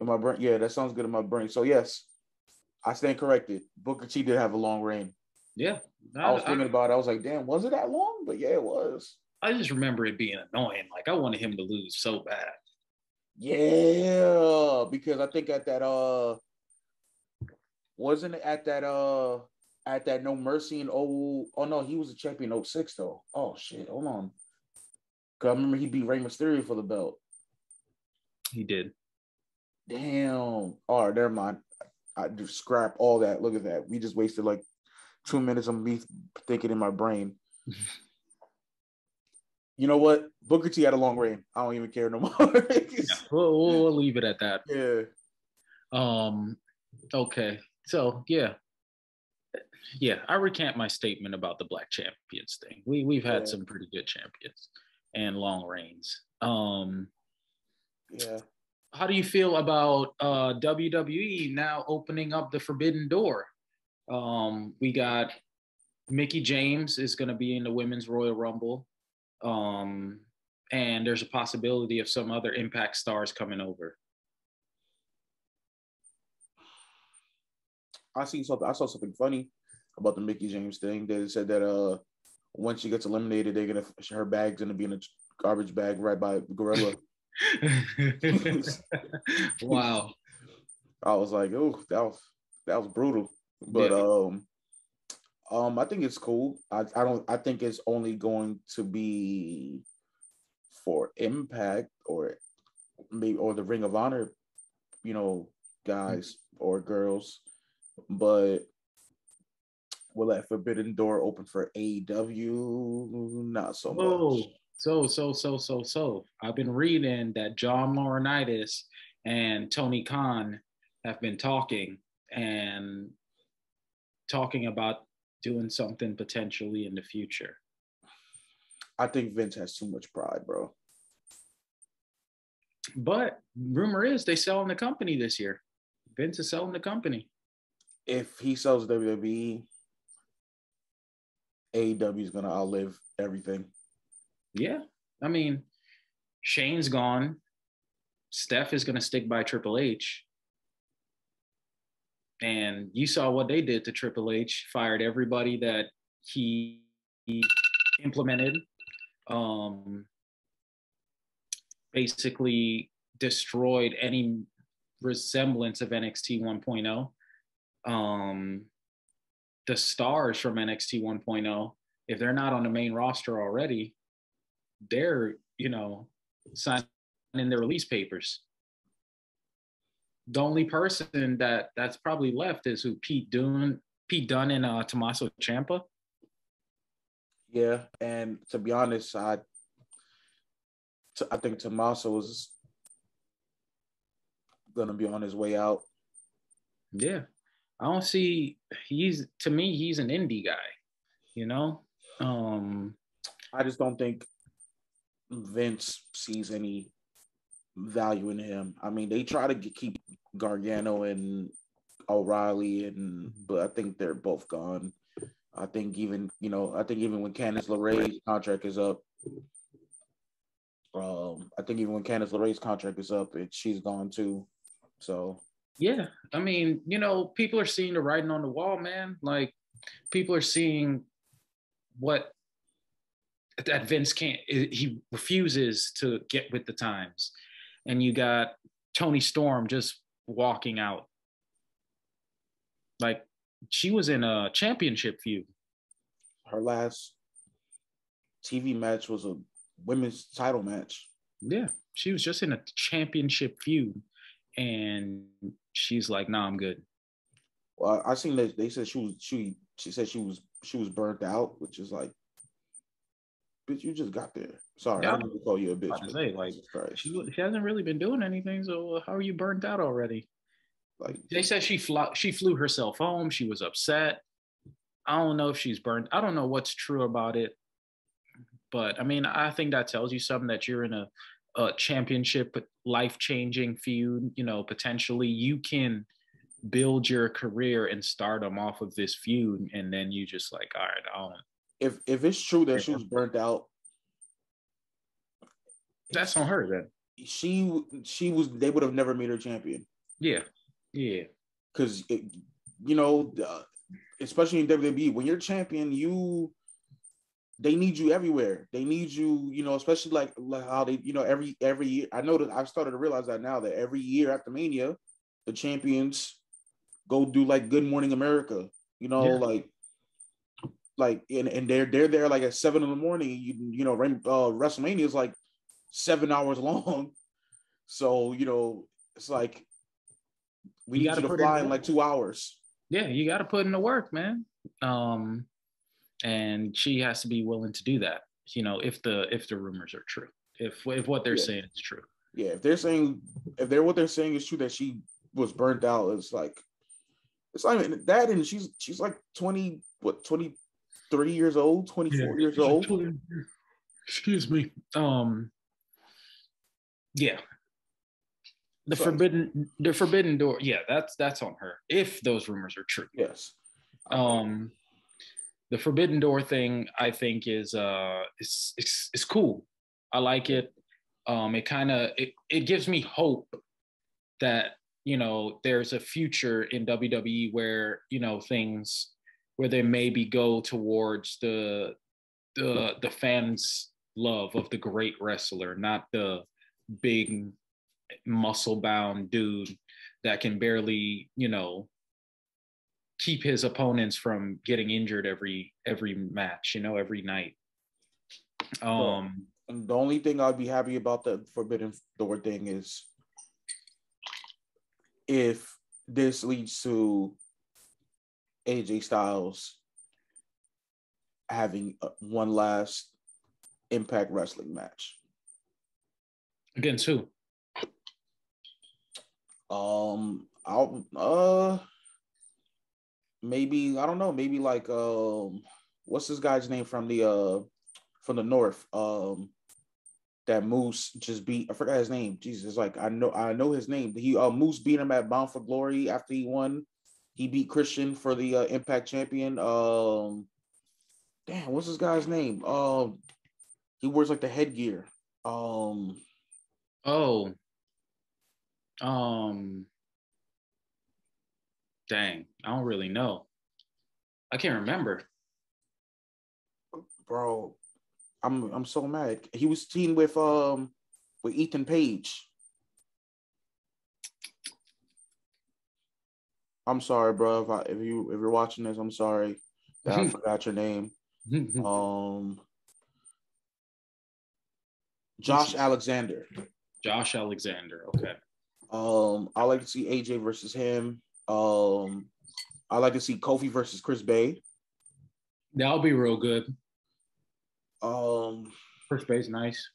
[SPEAKER 4] In my brain, yeah, that sounds good in my brain. So yes, I stand corrected. Booker T did have a long reign.
[SPEAKER 5] Yeah.
[SPEAKER 4] I was thinking about it. I was like, damn, was it that long? But yeah, it was.
[SPEAKER 5] I just remember it being annoying. Like I wanted him to lose so bad.
[SPEAKER 4] Yeah, because I think at that uh wasn't it at that uh at that No Mercy in oh oh no, he was a champion in 06 though. Oh shit, hold on. Cause I remember he beat Rey Mysterio for the belt.
[SPEAKER 5] He did.
[SPEAKER 4] Damn. All right, never mind. I just scrap all that. Look at that. We just wasted like two minutes of me thinking in my brain. *laughs* you know what? Booker T had a long reign. I don't even care no more. *laughs*
[SPEAKER 5] Yeah, we'll, we'll we'll leave it at that.
[SPEAKER 4] yeah.
[SPEAKER 5] Um, okay. So yeah. Yeah, I recant my statement about the black champions thing. We we've had
[SPEAKER 4] Yeah.
[SPEAKER 5] some pretty good champions and long reigns. Um,
[SPEAKER 4] Yeah.
[SPEAKER 5] How do you feel about uh, WWE now opening up the forbidden door? Um, we got Mickie James is going to be in the Women's Royal Rumble, um, and there's a possibility of some other Impact stars coming over.
[SPEAKER 4] I seen something. I saw something funny about the Mickie James thing. They said that uh, when she gets eliminated, they're gonna her bag's gonna be in a garbage bag right by Gorilla. *laughs* *laughs* *laughs*
[SPEAKER 5] wow.
[SPEAKER 4] I was like, oh, that was that was brutal. But
[SPEAKER 5] Yeah.
[SPEAKER 4] um, um, I think it's cool. I I don't. I think it's only going to be for Impact or maybe or the Ring of Honor, you know, guys or girls. But will that Forbidden Door open for AEW? Not so
[SPEAKER 5] Whoa.
[SPEAKER 4] much.
[SPEAKER 5] So, so, so, so, so. I've been reading that John Laurinaitis and Tony Khan have been talking and talking about doing something potentially in the future.
[SPEAKER 4] I think Vince has too much pride, bro.
[SPEAKER 5] But rumor is they selling the company this year. Vince is selling the company.
[SPEAKER 4] If he sells WWE, AEW is gonna outlive everything.
[SPEAKER 5] Yeah. I mean, Shane's gone. Steph is gonna stick by Triple H. And you saw what they did to Triple H, fired everybody that he, he implemented. Um, basically destroyed any resemblance of NXT 1.0. Um, the stars from NXT 1.0, if they're not on the main roster already, they're, you know, signing their release papers. The only person that that's probably left is who Pete Dunne, Pete Dunne and uh, Tommaso Ciampa.
[SPEAKER 4] Yeah, and to be honest, I I think Tommaso is gonna be on his way out.
[SPEAKER 5] Yeah, I don't see. He's to me, he's an indie guy. You know, um,
[SPEAKER 4] I just don't think Vince sees any value in him. I mean, they try to get, keep Gargano and O'Reilly, and but I think they're both gone. I think even you know, I think even when Candice LeRae's contract is up, um, I think even when Candice LeRae's contract is up, it, she's gone too. So
[SPEAKER 5] yeah, I mean, you know, people are seeing the writing on the wall, man. Like people are seeing what that Vince can't. He refuses to get with the times, and you got Toni Storm just walking out. Like she was in a championship feud.
[SPEAKER 4] Her last TV match was a women's title match.
[SPEAKER 5] Yeah, she was just in a championship feud, and she's like, "Nah, I'm good."
[SPEAKER 4] Well, I seen that they said she was she she said she was she was burnt out, which is like, bitch, you just got there. Sorry, yeah. I didn't call you a bitch.
[SPEAKER 5] I say like, she, she hasn't really been doing anything, so uh, how are you burnt out already? Like they said, she flew she flew herself home. She was upset. I don't know if she's burnt. I don't know what's true about it. But I mean, I think that tells you something that you're in a, a championship, life changing feud. You know, potentially you can build your career and start them off of this feud, and then you just like, all right, I don't.
[SPEAKER 4] If if it's true that she was burnt out,
[SPEAKER 5] that's on her then.
[SPEAKER 4] She she was they would have never made her champion.
[SPEAKER 5] Yeah, yeah.
[SPEAKER 4] Because you know, uh, especially in WWE, when you're champion, you they need you everywhere. They need you, you know, especially like, like how they, you know, every every year. I know that I've started to realize that now that every year after Mania, the champions go do like Good Morning America. You know, yeah. like like and, and they're they're there like at seven in the morning. You you know, uh, WrestleMania is like seven hours *laughs* long. So you know, it's like we you need you to fly in, in like two hours.
[SPEAKER 5] Yeah, you got to put in the work, man. Um, and she has to be willing to do that you know if the if the rumors are true if if what they're yeah. saying is true
[SPEAKER 4] yeah if they're saying if they're what they're saying is true that she was burnt out it's like it's like that and she's she's like 20 what 23 years old 24 yeah, years old
[SPEAKER 5] excuse me um yeah the Sorry. forbidden the forbidden door yeah that's that's on her if those rumors are true
[SPEAKER 4] yes
[SPEAKER 5] um the Forbidden Door thing, I think, is uh, is is, is cool. I like it. Um, it kind of it, it gives me hope that you know there's a future in WWE where you know things where they maybe go towards the the the fans' love of the great wrestler, not the big muscle bound dude that can barely you know keep his opponents from getting injured every every match, you know, every night. Um
[SPEAKER 4] the only thing I'd be happy about the Forbidden Door thing is if this leads to AJ Styles having one last Impact Wrestling match.
[SPEAKER 5] Against who?
[SPEAKER 4] Um, I'll uh maybe I don't know, maybe like um what's this guy's name from the uh from the north? Um that Moose just beat I forgot his name. Jesus, like I know I know his name. He uh Moose beat him at Bound for Glory after he won. He beat Christian for the uh, Impact Champion. Um damn, what's this guy's name? Um he wears like the headgear. Um
[SPEAKER 5] Oh. Um dang, I don't really know. I can't remember.
[SPEAKER 4] bro, I'm I'm so mad. He was teamed with um with Ethan Page. I'm sorry, bro. If, I, if you if you're watching this, I'm sorry that I *laughs* forgot your name. *laughs* Um, Josh Alexander.
[SPEAKER 5] Josh Alexander. Okay.
[SPEAKER 4] Um, I like to see AJ versus him. Um, I like to see Kofi versus Chris Bey.
[SPEAKER 5] That'll be real good.
[SPEAKER 4] Um,
[SPEAKER 5] First base, nice.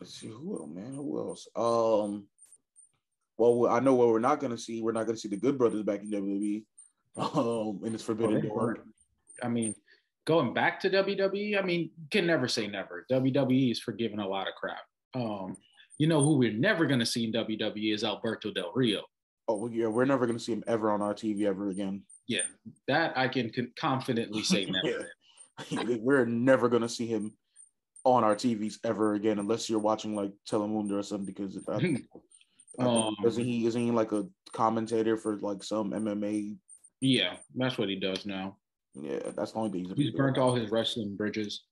[SPEAKER 4] let's see who else, man. Who else? Um, well, I know what we're not gonna see. We're not gonna see the Good Brothers back in WWE. Um, in this Forbidden
[SPEAKER 5] they
[SPEAKER 4] Door.
[SPEAKER 5] I mean, going back to WWE, I mean, can never say never. WWE is forgiving a lot of crap. Um, you know who we're never gonna see in WWE is Alberto Del Rio.
[SPEAKER 4] Oh well, yeah, we're never gonna see him ever on our TV ever again.
[SPEAKER 5] Yeah, that I can con- confidently say *laughs* never.
[SPEAKER 4] we're never gonna see him on our TVs ever again unless you're watching like Telemundo or something. Because if I, *laughs*
[SPEAKER 5] Um,
[SPEAKER 4] isn't he isn't he like a commentator for like some MMA?
[SPEAKER 5] Yeah, that's what he does now.
[SPEAKER 4] Yeah, that's the only thing he's,
[SPEAKER 5] He's burnt all his wrestling bridges.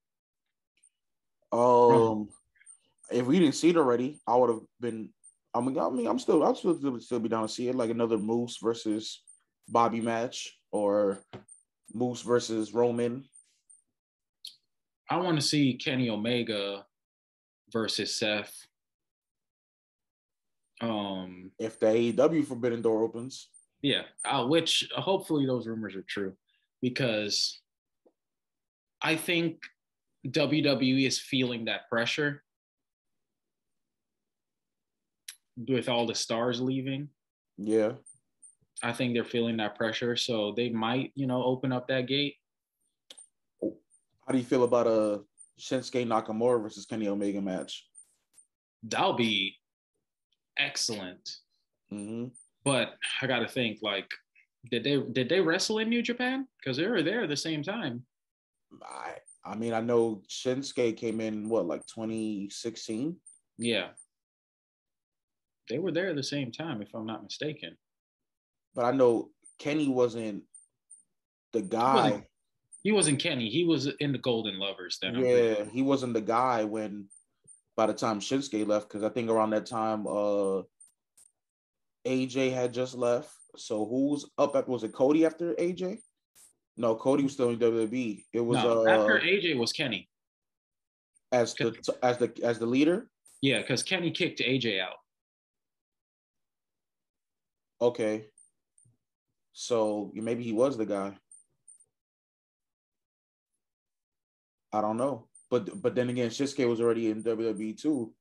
[SPEAKER 4] Um, if we didn't see it already, I would have been. I mean, I mean, I'm still, I'm still, still be down to see it, like another Moose versus Bobby match, or Moose versus Roman.
[SPEAKER 5] I want to see Kenny Omega versus Seth. Um,
[SPEAKER 4] If the AEW Forbidden Door opens,
[SPEAKER 5] yeah, uh, which uh, hopefully those rumors are true because I think WWE is feeling that pressure with all the stars leaving.
[SPEAKER 4] yeah,
[SPEAKER 5] I think they're feeling that pressure, so they might, you know, open up that gate.
[SPEAKER 4] how do you feel about a Shinsuke Nakamura versus Kenny Omega match?
[SPEAKER 5] That'll be excellent.
[SPEAKER 4] hmm
[SPEAKER 5] But I got to think, like, did they did they wrestle in New Japan? Because they were there at the same time.
[SPEAKER 4] I, I mean, I know Shinsuke came in what like 2016.
[SPEAKER 5] Yeah, they were there at the same time, if I'm not mistaken.
[SPEAKER 4] but I know Kenny wasn't the guy.
[SPEAKER 5] wasn't- He wasn't Kenny. He was in the Golden Lovers then.
[SPEAKER 4] Yeah, he wasn't the guy when by the time Shinsuke left, because I think around that time uh AJ had just left. So who's up at was it Cody after AJ? No, Cody was still in WWE. It was
[SPEAKER 5] No,
[SPEAKER 4] uh
[SPEAKER 5] after AJ was Kenny.
[SPEAKER 4] as the as the as the leader.
[SPEAKER 5] Yeah, because Kenny kicked AJ out.
[SPEAKER 4] Okay. So maybe he was the guy. I don't know. But but then again, Shinsuke was already in WWE too.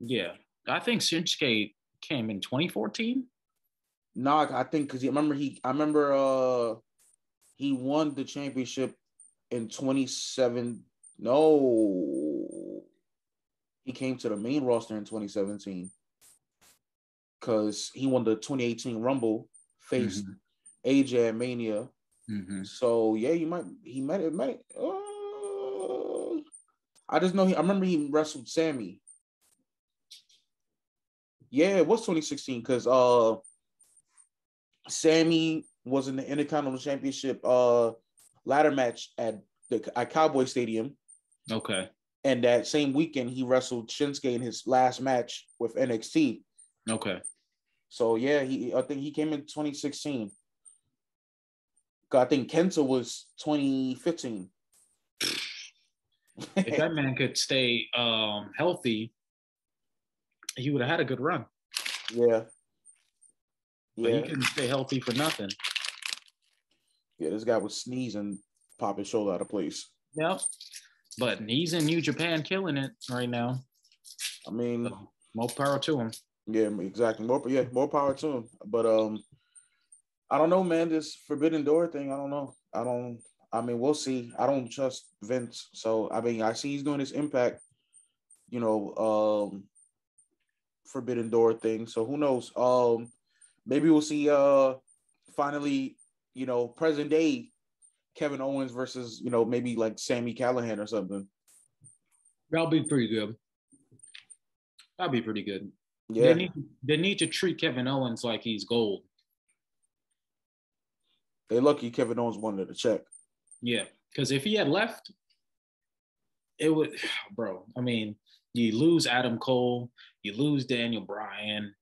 [SPEAKER 5] Yeah, I think Shinsuke came in 2014.
[SPEAKER 4] No, I I think because remember he, I remember uh he won the championship in 27. No, he came to the main roster in 2017 because he won the 2018 Rumble, faced AJ at Mania.
[SPEAKER 5] Mm-hmm.
[SPEAKER 4] So yeah, you might he might have might. Uh, I just know he. I remember he wrestled Sami. Yeah, it was 2016 because uh, Sami was in the Intercontinental Championship uh ladder match at the at Cowboy Stadium,
[SPEAKER 5] Okay.
[SPEAKER 4] and that same weekend he wrestled Shinsuke in his last match with NXT.
[SPEAKER 5] Okay.
[SPEAKER 4] So yeah, he I think he came in 2016. 'Cause I think Kenta was 2015. *laughs*
[SPEAKER 5] If that man could stay um, healthy, he would have had a good run.
[SPEAKER 4] yeah.
[SPEAKER 5] But
[SPEAKER 4] Yeah.
[SPEAKER 5] he couldn't stay healthy for nothing.
[SPEAKER 4] Yeah, this guy was sneezing, pop his shoulder out of place.
[SPEAKER 5] Yep. but he's in New Japan killing it right now.
[SPEAKER 4] I mean,
[SPEAKER 5] So, more power to him.
[SPEAKER 4] yeah, exactly. More, yeah, more power to him. But um, I don't know, man. This Forbidden Door thing, I don't know. I don't. I mean, we'll see. I don't trust Vince, so I mean, I see he's doing this Impact, you know, um, Forbidden Door thing. So who knows? Um, maybe we'll see. Uh, finally, you know, present day Kevin Owens versus you know maybe like Sami Callihan or something.
[SPEAKER 5] That'll be pretty good. That'll be pretty good.
[SPEAKER 4] Yeah,
[SPEAKER 5] They need they need to treat Kevin Owens like he's gold.
[SPEAKER 4] they lucky Kevin Owens wanted a check.
[SPEAKER 5] Yeah, because if he had left, it would, *sighs* bro. I mean, you lose Adam Cole, you lose Daniel Bryan,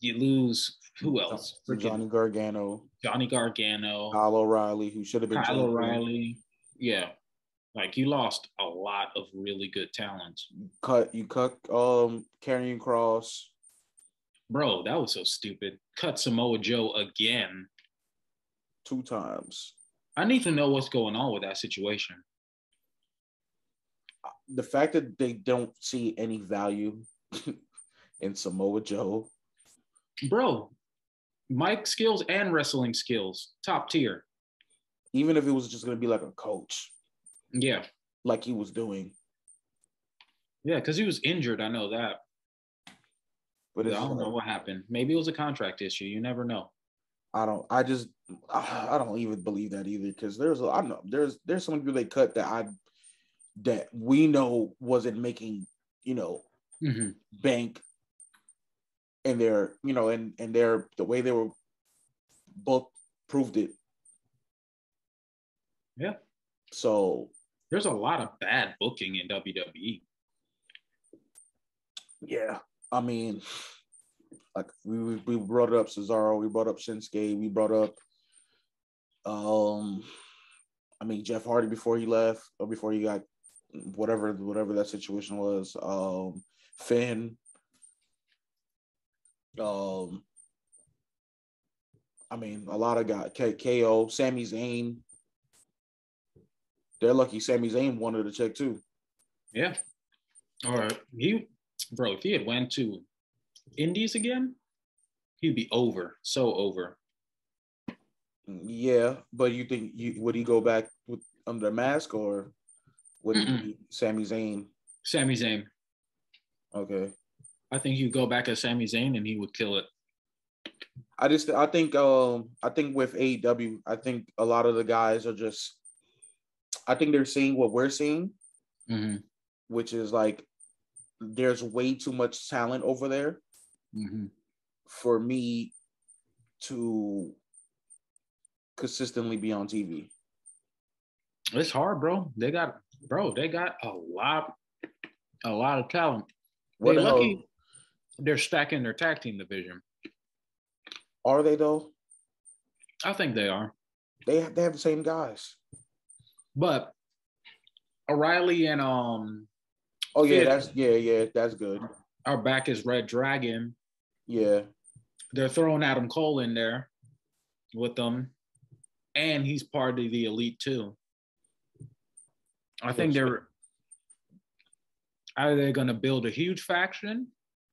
[SPEAKER 5] you lose who else?
[SPEAKER 4] Johnny Gargano,
[SPEAKER 5] Johnny Gargano,
[SPEAKER 4] Kyle O'Reilly, who should have been
[SPEAKER 5] Kyle. O'Reilly. Yeah, like you lost a lot of really good talent,
[SPEAKER 4] Cut you cut um Karrion Kross.
[SPEAKER 5] bro. That was so stupid. Cut Samoa Joe again.
[SPEAKER 4] two times.
[SPEAKER 5] I need to know what's going on with that situation.
[SPEAKER 4] The fact that they don't see any value *laughs* in Samoa Joe,
[SPEAKER 5] Bro, mic skills and wrestling skills, top tier.
[SPEAKER 4] even if it was just gonna be like a coach,
[SPEAKER 5] Yeah.
[SPEAKER 4] like he was doing.
[SPEAKER 5] Yeah, because he was injured. I know that.
[SPEAKER 4] But
[SPEAKER 5] I don't know what happened. Maybe it was a contract issue. You never know.
[SPEAKER 4] I don't. I just. I I don't even believe that either because there's. a- I don't know. There's there's some people they cut that I that we know wasn't making you know
[SPEAKER 5] Mm-hmm.
[SPEAKER 4] bank and their you know and and their the way they were both proved it
[SPEAKER 5] Yeah.
[SPEAKER 4] so
[SPEAKER 5] There's a lot of bad booking in. WWE.
[SPEAKER 4] yeah i mean like we we we brought up cesaro we brought up shinsuke we brought up um i mean jeff hardy before he left or before he got whatever whatever that situation was um finn um I mean, a lot of guys, K- KO, Sami Zayn. They're lucky Sami Zayn wanted to check too.
[SPEAKER 5] Yeah. Or he, bro, if he had went to Indies again, he'd be over. So over.
[SPEAKER 4] Yeah, but you think you would he go back with under a mask or would he be Sami Zayn?
[SPEAKER 5] Sami Zayn.
[SPEAKER 4] Okay.
[SPEAKER 5] I think he'd go back as Sami Zayn and he would kill it.
[SPEAKER 4] I just I think um I think with AEW, I think a lot of the guys are just I think they're seeing what we're seeing,
[SPEAKER 5] Mm-hmm.
[SPEAKER 4] which is like there's way too much talent over there
[SPEAKER 5] Mm-hmm.
[SPEAKER 4] for me to consistently be on TV.
[SPEAKER 5] It's hard, bro. They got, bro, they got a lot, a lot of talent.
[SPEAKER 4] What
[SPEAKER 5] They
[SPEAKER 4] the hell
[SPEAKER 5] lucky they're stacking their tag team division.
[SPEAKER 4] are they though?
[SPEAKER 5] I think they are.
[SPEAKER 4] They have, they have the same guys.
[SPEAKER 5] But O'Reilly and um
[SPEAKER 4] Oh yeah,
[SPEAKER 5] Fish.
[SPEAKER 4] that's yeah, yeah, that's good.
[SPEAKER 5] Our back is Red Dragon.
[SPEAKER 4] Yeah.
[SPEAKER 5] They're throwing Adam Cole in there with them, and he's part of the elite too. I think they're either they're gonna build a huge faction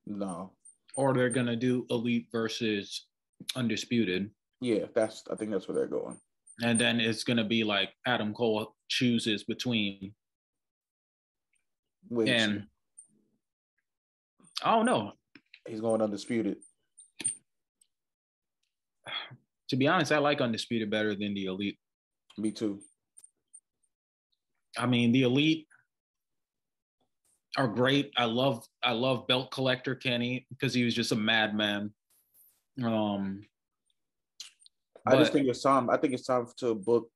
[SPEAKER 4] No.
[SPEAKER 5] or they're gonna do elite versus undisputed.
[SPEAKER 4] Yeah, that's I think that's where they're going.
[SPEAKER 5] And then it's gonna be like Adam Cole chooses between
[SPEAKER 4] Which
[SPEAKER 5] and I don't know.
[SPEAKER 4] he's going undisputed. *sighs*
[SPEAKER 5] To be honest, I like undisputed better than the elite.
[SPEAKER 4] Me too.
[SPEAKER 5] I mean, the elite are great. I love I love belt collector Kenny because he was just a madman. Um
[SPEAKER 4] I just think it's time. I think it's time to book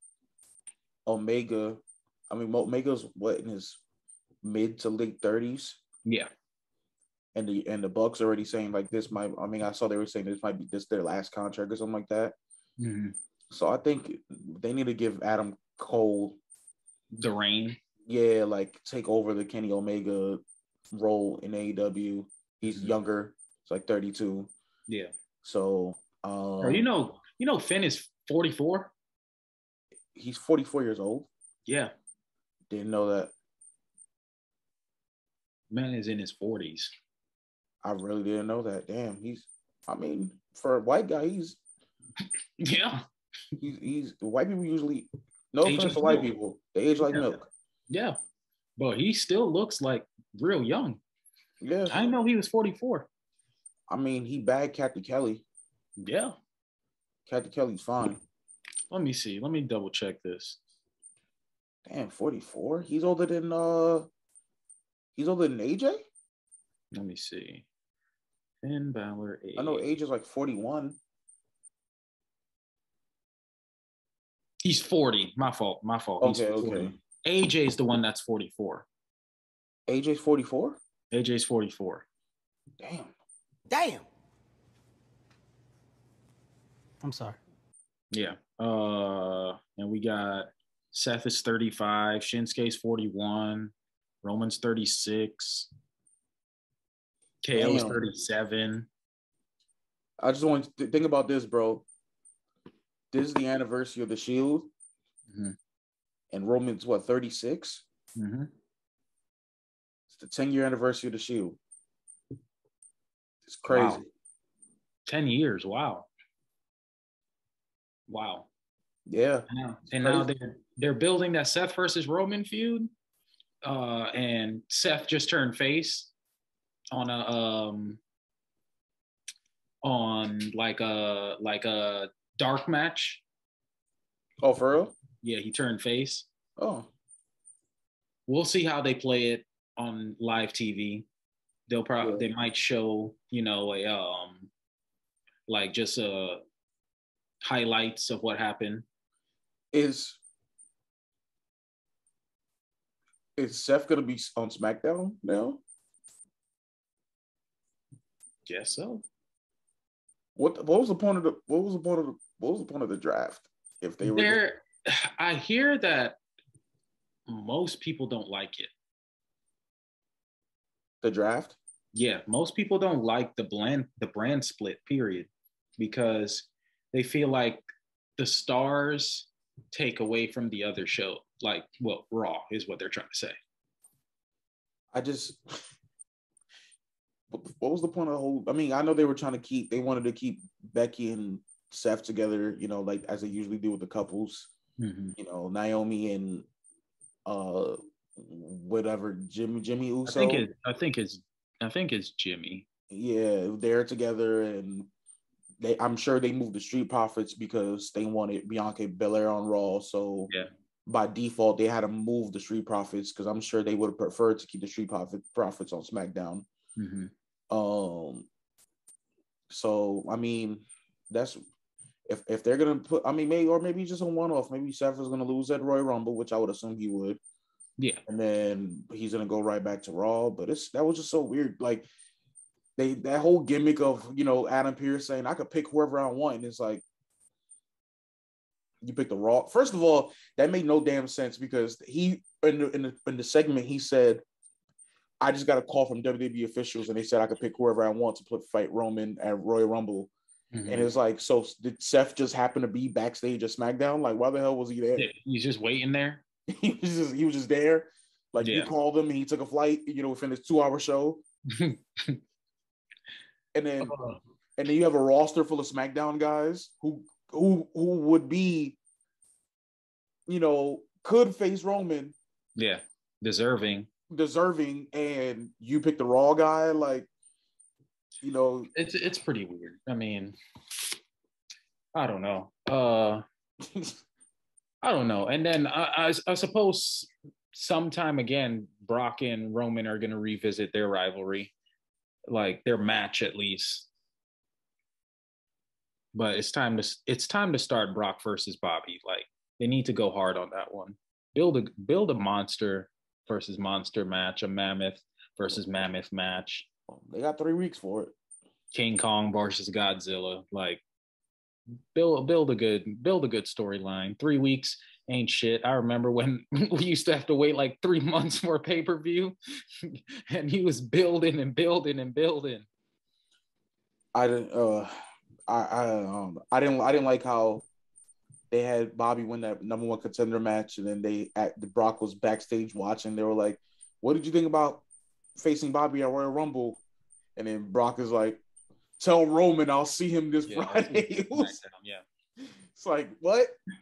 [SPEAKER 4] Omega. I mean, Omega's what in his mid to late thirties,
[SPEAKER 5] yeah.
[SPEAKER 4] and the and the Bucks already saying like this might. I mean, I saw they were saying this might be this their last contract or something like that.
[SPEAKER 5] Mhm.
[SPEAKER 4] So I think they need to give Adam Cole,
[SPEAKER 5] The reign.
[SPEAKER 4] yeah, like take over the Kenny Omega role in AEW. He's
[SPEAKER 5] Mhm.
[SPEAKER 4] younger. It's like thirty two.
[SPEAKER 5] Yeah.
[SPEAKER 4] So um,
[SPEAKER 5] Bro, you know, you know Finn is 44.
[SPEAKER 4] he's forty four years old.
[SPEAKER 5] Yeah.
[SPEAKER 4] Didn't know that.
[SPEAKER 5] Man is in his forties.
[SPEAKER 4] I really didn't know that. Damn, he's. I mean, for a white guy, he's
[SPEAKER 5] Yeah,
[SPEAKER 4] he's, he's white people usually. No
[SPEAKER 5] Age
[SPEAKER 4] offense to white
[SPEAKER 5] milk.
[SPEAKER 4] people, they age like
[SPEAKER 5] Yeah.
[SPEAKER 4] milk.
[SPEAKER 5] yeah, but he still looks like real young.
[SPEAKER 4] Yeah,
[SPEAKER 5] I know he was forty four.
[SPEAKER 4] I mean, he bagged Cathy Kelley.
[SPEAKER 5] Yeah.
[SPEAKER 4] Cathy Kelley's fine.
[SPEAKER 5] Let me see. Let me double check this.
[SPEAKER 4] Damn, 44. He's older than uh he's older than AJ?
[SPEAKER 5] Let me see. Finn Balor.
[SPEAKER 4] I know
[SPEAKER 5] age.
[SPEAKER 4] Is like 41.
[SPEAKER 5] He's 40. My fault. My fault. He's
[SPEAKER 4] Okay,
[SPEAKER 5] 40.
[SPEAKER 4] okay.
[SPEAKER 5] AJ's the one that's 44.
[SPEAKER 4] AJ's 44?
[SPEAKER 5] AJ's 44.
[SPEAKER 4] Damn.
[SPEAKER 3] Damn. I'm sorry.
[SPEAKER 5] Yeah. Uh and we got Seth is 35, Shinsuke's 41, Roman's 36, KO's
[SPEAKER 4] Damn.
[SPEAKER 5] 37.
[SPEAKER 4] I just want to think about this, bro. This is the anniversary of the Shield,
[SPEAKER 5] Mhm.
[SPEAKER 4] and Roman's what 36.
[SPEAKER 5] Mm-hmm.
[SPEAKER 4] It's the 10 year anniversary of the Shield. It's crazy.
[SPEAKER 5] Wow. 10 years. Wow. Wow.
[SPEAKER 4] Yeah,
[SPEAKER 5] and now they're they're building that Seth versus Roman feud. Uh, and Seth just turned face on a um on like a like a dark match.
[SPEAKER 4] Oh, for real?
[SPEAKER 5] Yeah, he turned face.
[SPEAKER 4] Oh,
[SPEAKER 5] We'll see how they play it on live TV. They'll probably
[SPEAKER 4] Yeah.
[SPEAKER 5] they might show, you know, a um like just uh highlights of what happened.
[SPEAKER 4] is is Seth gonna be on SmackDown now?
[SPEAKER 5] Guess so.
[SPEAKER 4] What what was the point of the what was the point of the what was the point of the draft if they were
[SPEAKER 5] there i hear that most people don't like it
[SPEAKER 4] the draft?
[SPEAKER 5] yeah most people don't like the blend the brand split period because they feel like the stars take away from the other show like well raw is what they're trying to say
[SPEAKER 4] I just *laughs* what, what was the point of the whole? I mean, I know they were trying to keep they wanted to keep Becky and Seth together, you know, like as they usually do with the couples,
[SPEAKER 5] Mhm.
[SPEAKER 4] you know, Naomi and uh whatever Jimmy Jimmy
[SPEAKER 5] i
[SPEAKER 4] Uso.
[SPEAKER 5] think it i think it's i think it's jimmy
[SPEAKER 4] yeah, they're together and they I'm sure they moved the Street Profits because they wanted Bianca Belair on Raw. So
[SPEAKER 5] Yeah.
[SPEAKER 4] by default they had to move the Street Profits because I'm sure they would have preferred to keep the Street Profit Profits on SmackDown.
[SPEAKER 5] Mhm.
[SPEAKER 4] Um so I mean that's if if they're gonna put I mean maybe or maybe just a one off, maybe Seth is gonna lose at Royal Rumble, which I would assume he would,
[SPEAKER 5] yeah
[SPEAKER 4] and then he's gonna go right back to Raw. But it's that was just so weird. Like they that whole gimmick of you know Adam Pearce saying I could pick whoever I want, and it's like you pick the Raw. First of all, that made no damn sense because he in the in the, in the segment he said. I just got a call from WWE officials and they said I could pick whoever I want to put fight Roman at Royal Rumble.
[SPEAKER 5] Mhm.
[SPEAKER 4] And it's like, so did Seth just happen to be backstage at SmackDown? Like, why the hell was he there?
[SPEAKER 5] He's just waiting there *laughs*
[SPEAKER 4] he was just he was just there. Like you called him and he took a flight, you know, within his two hour show. *laughs* And then and then you have a roster full of SmackDown guys who who who would be, you know, could face Roman,
[SPEAKER 5] yeah deserving
[SPEAKER 4] deserving, and you pick the Raw guy, like, you know,
[SPEAKER 5] it's it's pretty weird i mean i don't know uh I don't know. And then I, I, I suppose sometime again, Brock and Roman are going to revisit their rivalry, like their match at least. But it's time to it's time to start Brock versus Bobby. Like they need to go hard on that one. Build a build a monster versus monster match, a mammoth versus mammoth match,
[SPEAKER 4] they got three weeks for it.
[SPEAKER 5] King Kong versus Godzilla. Like build build a good build a good storyline. Three weeks ain't shit. I remember when *laughs* we used to have to wait like three months for a pay per view, *laughs* and he was building and building and building.
[SPEAKER 4] I didn't. Uh, I I um I didn't I didn't like how they had Bobby win that number one contender match, and then they at the Brock was backstage watching. They were like, "What did you think about facing Bobby at Royal Rumble, and then Brock is like, "Tell Roman I'll see him this
[SPEAKER 5] Yeah,
[SPEAKER 4] Friday." *laughs*
[SPEAKER 5] Yeah.
[SPEAKER 4] it's like what? *clears throat*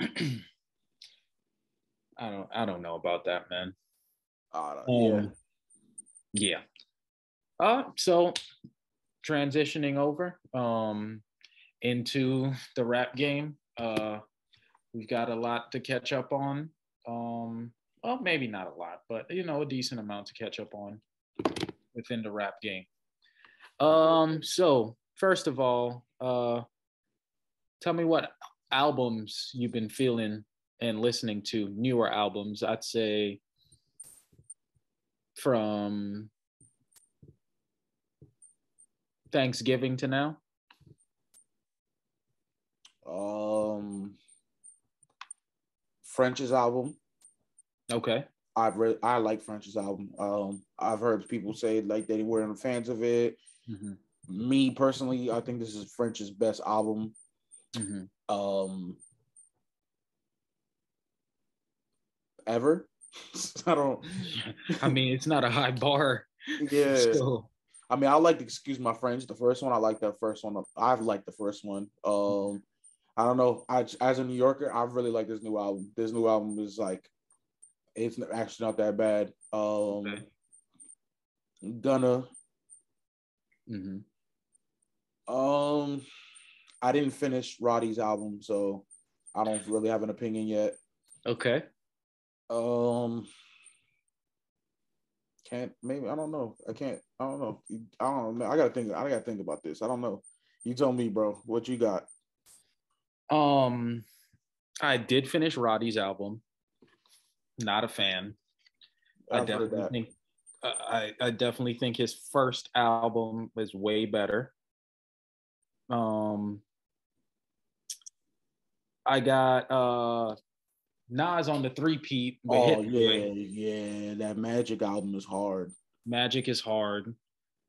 [SPEAKER 5] I don't I don't know about that, man.
[SPEAKER 4] Uh, yeah.
[SPEAKER 5] Um, yeah. Uh so transitioning over um into the rap game. Uh we've got a lot to catch up on. Um well maybe not a lot, but you know, a decent amount to catch up on within the rap game. Um so first of all, uh tell me what albums you've been feeling and listening to newer albums. I'd say from Thanksgiving to now.
[SPEAKER 4] Um, French's album.
[SPEAKER 5] Okay.
[SPEAKER 4] I've read. I like French's album. Um, I've heard people say like they weren't fans of it.
[SPEAKER 5] Mhm.
[SPEAKER 4] Me personally, I think this is French's best album.
[SPEAKER 5] Mhm.
[SPEAKER 4] Um, ever. *laughs* I don't.
[SPEAKER 5] I mean, it's not a high bar. *laughs*
[SPEAKER 4] Yeah.
[SPEAKER 5] So,
[SPEAKER 4] I mean, I like to excuse my French. The first one, I like that first one. I've liked the first one. Um, I don't know. I as a New Yorker, I really like this new album. This new album is like, it's actually not that bad. Um,
[SPEAKER 5] Okay.
[SPEAKER 4] Gunna.
[SPEAKER 5] mhm.
[SPEAKER 4] Um, I didn't finish Roddy's album, so I don't really have an opinion yet.
[SPEAKER 5] Okay.
[SPEAKER 4] Um, can't maybe I don't know. I can't. I don't know. I don't know. I gotta think. I gotta think about this. I don't know. You tell me, bro. What you got?
[SPEAKER 5] Um, I did finish Roddy's album. Not a fan. I
[SPEAKER 4] I've
[SPEAKER 5] definitely think uh, I I definitely think his first album is way better. Um, I got uh Nas on the three peat.
[SPEAKER 4] Oh yeah, yeah. That Magic album is hard.
[SPEAKER 5] Magic is hard.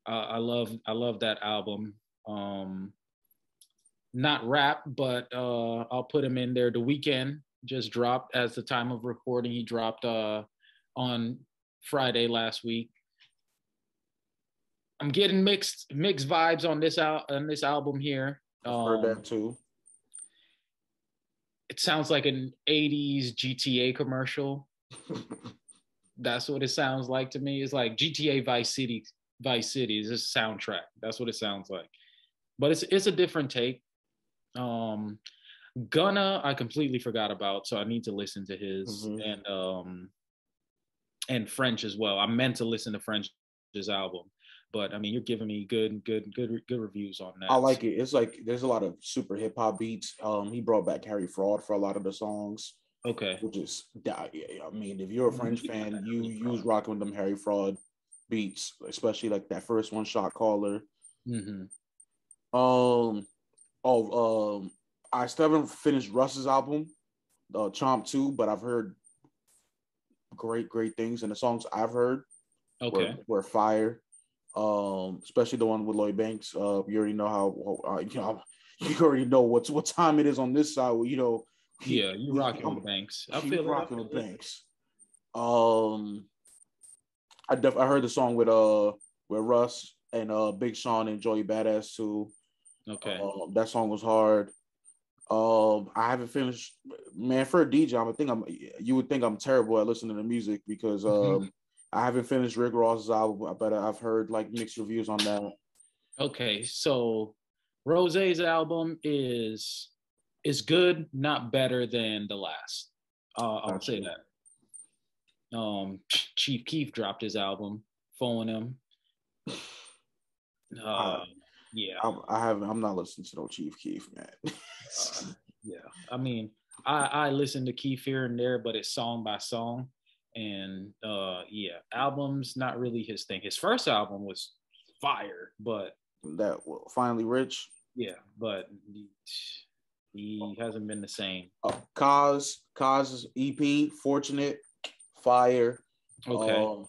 [SPEAKER 5] Uh, I love I love that album. Um, not rap, but uh, I'll put him in there. The Weeknd just dropped as the time of recording. He dropped uh, on Friday last week. I'm getting mixed mixed vibes on this al- on this album here.
[SPEAKER 4] I've heard
[SPEAKER 5] Um,
[SPEAKER 4] that too.
[SPEAKER 5] it sounds like an 80s GTA commercial. *laughs* That's what it sounds like to me. It's like GTA Vice City, Vice City is this soundtrack. That's what it sounds like. But it's it's a different take. Um Gunna, I completely forgot about, so I need to listen to his
[SPEAKER 4] Mhm.
[SPEAKER 5] and um and French as well. I meant to listen to French's album, but I mean you're giving me good, good, good, good reviews on that.
[SPEAKER 4] I like it. It's like there's a lot of super hip hop beats. Um, he brought back Harry Fraud for a lot of the songs,
[SPEAKER 5] Okay.
[SPEAKER 4] which is I mean, if you're a French fan, you was rocking with them Harry Fraud beats, especially like that first one, Shot Caller.
[SPEAKER 5] hmm
[SPEAKER 4] Um, oh, um, I still haven't finished Russ's album, uh, Chomp Two, but I've heard great, great things, and the songs I've heard
[SPEAKER 5] Okay.
[SPEAKER 4] were, were fire. Um, especially the one with Lloyd Banks. Uh, you already know how uh, you know *laughs* you already know what's what time it is on this side. You know, *laughs*
[SPEAKER 5] Yeah, you rocking
[SPEAKER 4] I'm-
[SPEAKER 5] with Banks. I feel
[SPEAKER 4] rocking with. Banks. Um, I def- I heard the song with uh with Russ and uh Big Sean and Joey Badass too.
[SPEAKER 5] Okay.
[SPEAKER 4] Um, that song was hard. Um, I haven't finished. Man, for a DJ, I think I'm. You would think I'm terrible at listening to music because um,
[SPEAKER 5] Mhm.
[SPEAKER 4] I haven't finished Rick Ross's album, but I've heard like mixed reviews on that.
[SPEAKER 5] Okay, so Ross's album is is good, not better than the last. Uh, I'll say that. Um, Chief Keef dropped his album, 4NEM. *sighs* Uh, yeah,
[SPEAKER 4] I'm, I haven't. I'm not listening to no Chief Keef, man.
[SPEAKER 5] uh, yeah. I mean, I I listen to Keef here and there, but it's song by song, and uh, yeah, albums not really his thing. His first album was fire, but
[SPEAKER 4] that well, finally rich.
[SPEAKER 5] Yeah, but he, he hasn't been the same.
[SPEAKER 4] Uh, Cause Kaz's EP, Fortunate, Fire.
[SPEAKER 5] Okay.
[SPEAKER 4] Um,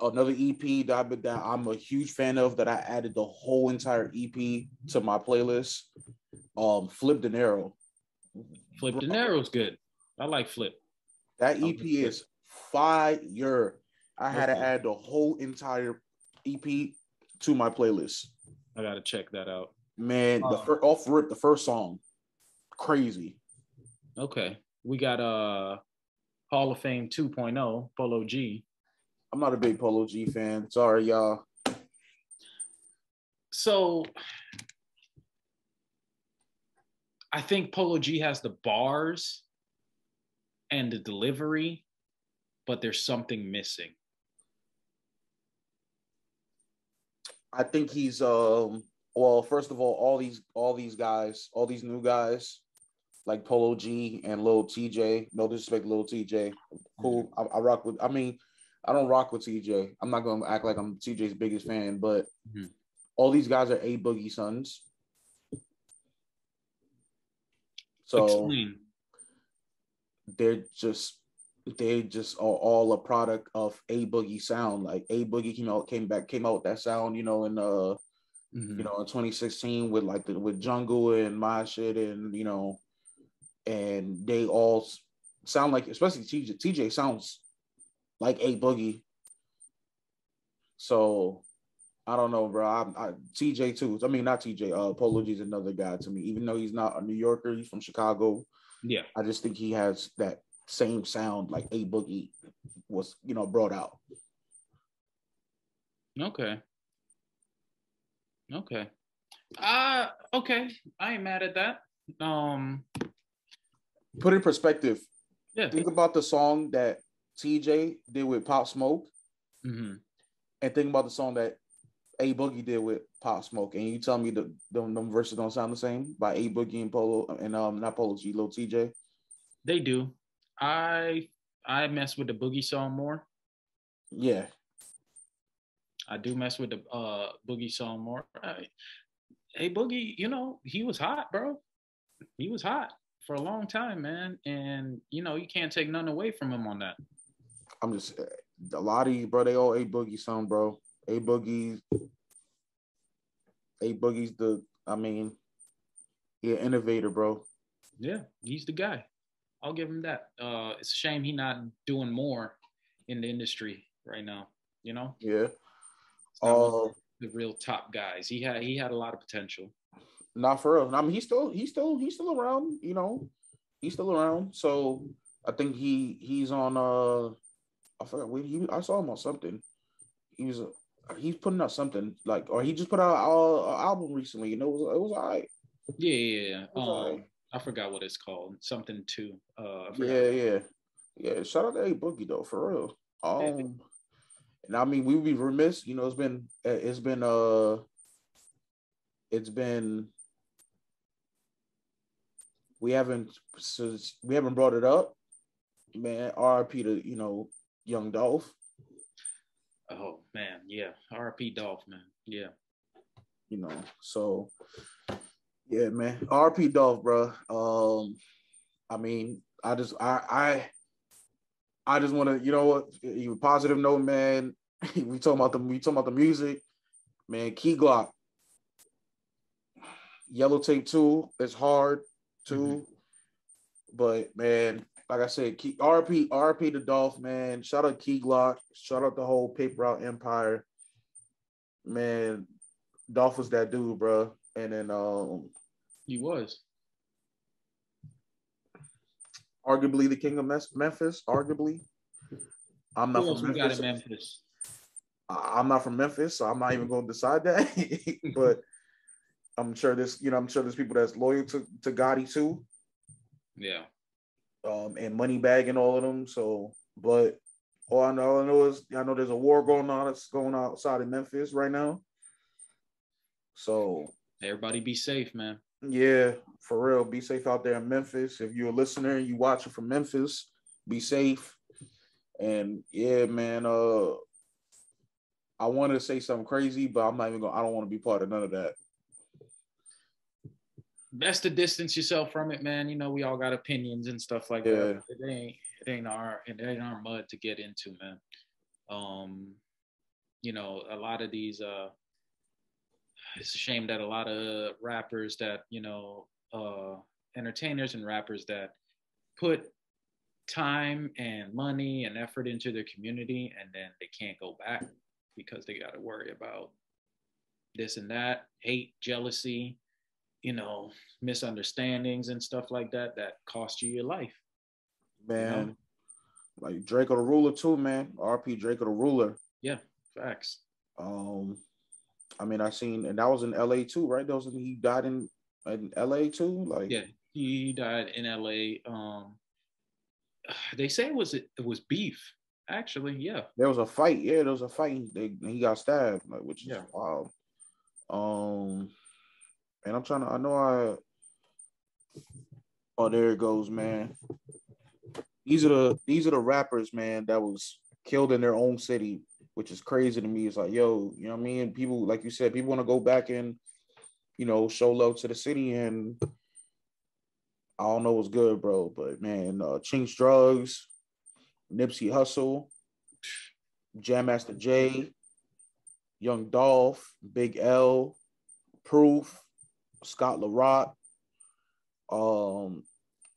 [SPEAKER 4] another EP that, that I'm a huge fan of that I added the whole entire EP to my playlist. Um, Flipp Dinero.
[SPEAKER 5] Flip De Niro's good. I like Flipp.
[SPEAKER 4] That EP is fire. I had to add the whole entire EP to my playlist.
[SPEAKER 5] I gotta check that out.
[SPEAKER 4] Man, the
[SPEAKER 5] Uh.
[SPEAKER 4] fir- off rip, the first song, crazy.
[SPEAKER 5] Okay, we got uh Hall of Fame 2.0 Polo G.
[SPEAKER 4] I'm not a big Polo G fan. Sorry, y'all.
[SPEAKER 5] So I think Polo G has the bars and the delivery, but there's something missing.
[SPEAKER 4] I think he's um well, first of all, all these all these guys, all these new guys, like Polo G and Lil Tjay. No disrespect, Lil Tjay. Cool. I, I rock with. I mean, I don't rock with Tjay. I'm not gonna act like I'm Tjay's biggest fan, but
[SPEAKER 5] Mhm.
[SPEAKER 4] all these guys are A Boogie sons. So
[SPEAKER 5] Explain.
[SPEAKER 4] they're just they just are all a product of A Boogie sound. Like A Boogie came out, came back, came out with that sound, you know, in uh
[SPEAKER 5] Mhm.
[SPEAKER 4] you know, in 2016 with like the with Jungle and my shit and you know, and they all sound like, especially Tjay. Tjay sounds like a boogie. So I don't know, bro. I, I Tjay too. I mean, not Tjay. Uh, Polo G's another guy to me. Even though he's not a New Yorker, he's from Chicago.
[SPEAKER 5] Yeah.
[SPEAKER 4] I just think he has that same sound like a boogie was, you know, brought out.
[SPEAKER 5] Okay. Okay. Uh okay. I ain't mad at that. Um
[SPEAKER 4] Put in perspective.
[SPEAKER 5] yeah.
[SPEAKER 4] Think about the song that Tjay did with Pop Smoke.
[SPEAKER 5] hmm
[SPEAKER 4] and think about the song that A Boogie did with Pop Smoke, and you tell me the them, them verses don't sound the same by A Boogie and Polo and um not Polo G, Lil Tjay.
[SPEAKER 5] They do. I I mess with the boogie song more.
[SPEAKER 4] Yeah,
[SPEAKER 5] I do mess with the uh boogie song more. I, hey boogie, you know, he was hot, bro. He was hot for a long time, man. And you know, you can't take none away from him on that.
[SPEAKER 4] I'm just a lot of these, bro. They all A Boogie song, bro. A Boogie's A Boogie's the I mean, yeah, innovator, bro.
[SPEAKER 5] Yeah, he's the guy. I'll give him that. Uh it's a shame he not doing more in the industry right now, you know?
[SPEAKER 4] Yeah.
[SPEAKER 5] It's not one
[SPEAKER 4] Uh,
[SPEAKER 5] the real top guys. He had he had a lot of potential.
[SPEAKER 4] not for real. I mean, he's still he's still he's still around. You know, he's still around. So I think he he's on. uh I forgot. Wait, he I saw him on something. He was. He's putting out something like, or he just put out an album recently, and it was it was alright.
[SPEAKER 5] Yeah, yeah, yeah. Um,
[SPEAKER 4] alright.
[SPEAKER 5] I forgot what it's called. Something too. Uh,
[SPEAKER 4] Yeah, yeah, yeah. Shout out to A Boogie though, for real. Um, and I mean, we would be remiss. You know, it's been it's been uh, it's been we haven't since we haven't brought it up, man. RIP to you know Young Dolph.
[SPEAKER 5] Oh man, yeah. RP Dolph, man. Yeah.
[SPEAKER 4] You know, so yeah, man. RP Dolph, bro. Um, I mean, I just I I I just want to, you know what, you positive note, man. *laughs* we talking about the we talking about the music, man. Key Glock, Yellow Tape Two It's hard too, but man, like I said, Key, RP RP the Dolph, man. Shout out Key Glock, shout out the whole Paper Route Empire, man. Dolph was that dude, bro. And then um,
[SPEAKER 5] He was.
[SPEAKER 4] arguably the king of Memphis, arguably. I'm not
[SPEAKER 5] Who
[SPEAKER 4] from
[SPEAKER 5] we got in
[SPEAKER 4] Memphis.
[SPEAKER 5] Memphis?
[SPEAKER 4] I'm not from Memphis, so I'm not even going to decide that. *laughs* but I'm sure this, you know, I'm sure there's people that's loyal to to Gotti too,
[SPEAKER 5] Yeah.
[SPEAKER 4] Um, and Moneybagg and all of them. So, but all I know, all I know is I know there's a war going on that's going outside of Memphis right now. So
[SPEAKER 5] Everybody be safe, man.
[SPEAKER 4] yeah, for real, be safe out there in Memphis. If you're a listener, and you watching from Memphis, be safe. And yeah, man, uh I wanted to say something crazy, but I'm not even gonna I don't want to be part of none of that.
[SPEAKER 5] Best to distance yourself from it, man. You know, we all got opinions and stuff like that. It ain't it ain't our it ain't our mud to get into, man. Um, you know, a lot of these uh it's a shame that a lot of rappers that, you know, uh entertainers and rappers that put time and money and effort into their community and then they can't go back. because they got to worry about this and that, hate, jealousy, you know, misunderstandings and stuff like that that cost you your life.
[SPEAKER 4] Man, like Drakeo the Ruler too, man. RP Drakeo the Ruler.
[SPEAKER 5] Yeah, facts.
[SPEAKER 4] Um, I mean, I seen, and that was in LA too, right? That was he died in in LA too. Like,
[SPEAKER 5] Yeah, he died in LA. Um, *sighs* they say it was it was beef. Actually, yeah.
[SPEAKER 4] there was a fight. Yeah, there was a fight. They, he got stabbed, like, which is
[SPEAKER 5] Yeah.
[SPEAKER 4] wild. Um, and I'm trying to. I know I. Oh, there it goes, man. These are the these are the rappers, man, that was killed in their own city, which is crazy to me. It's like, yo, you know what I mean? People, like you said, people want to go back and, you know, show love to the city, and I don't know what's good, bro. But man, uh, Chinx Drugz, Nipsey Hussle, Jam Master Jay, Young Dolph, Big L, Proof, Scott La Rock, um,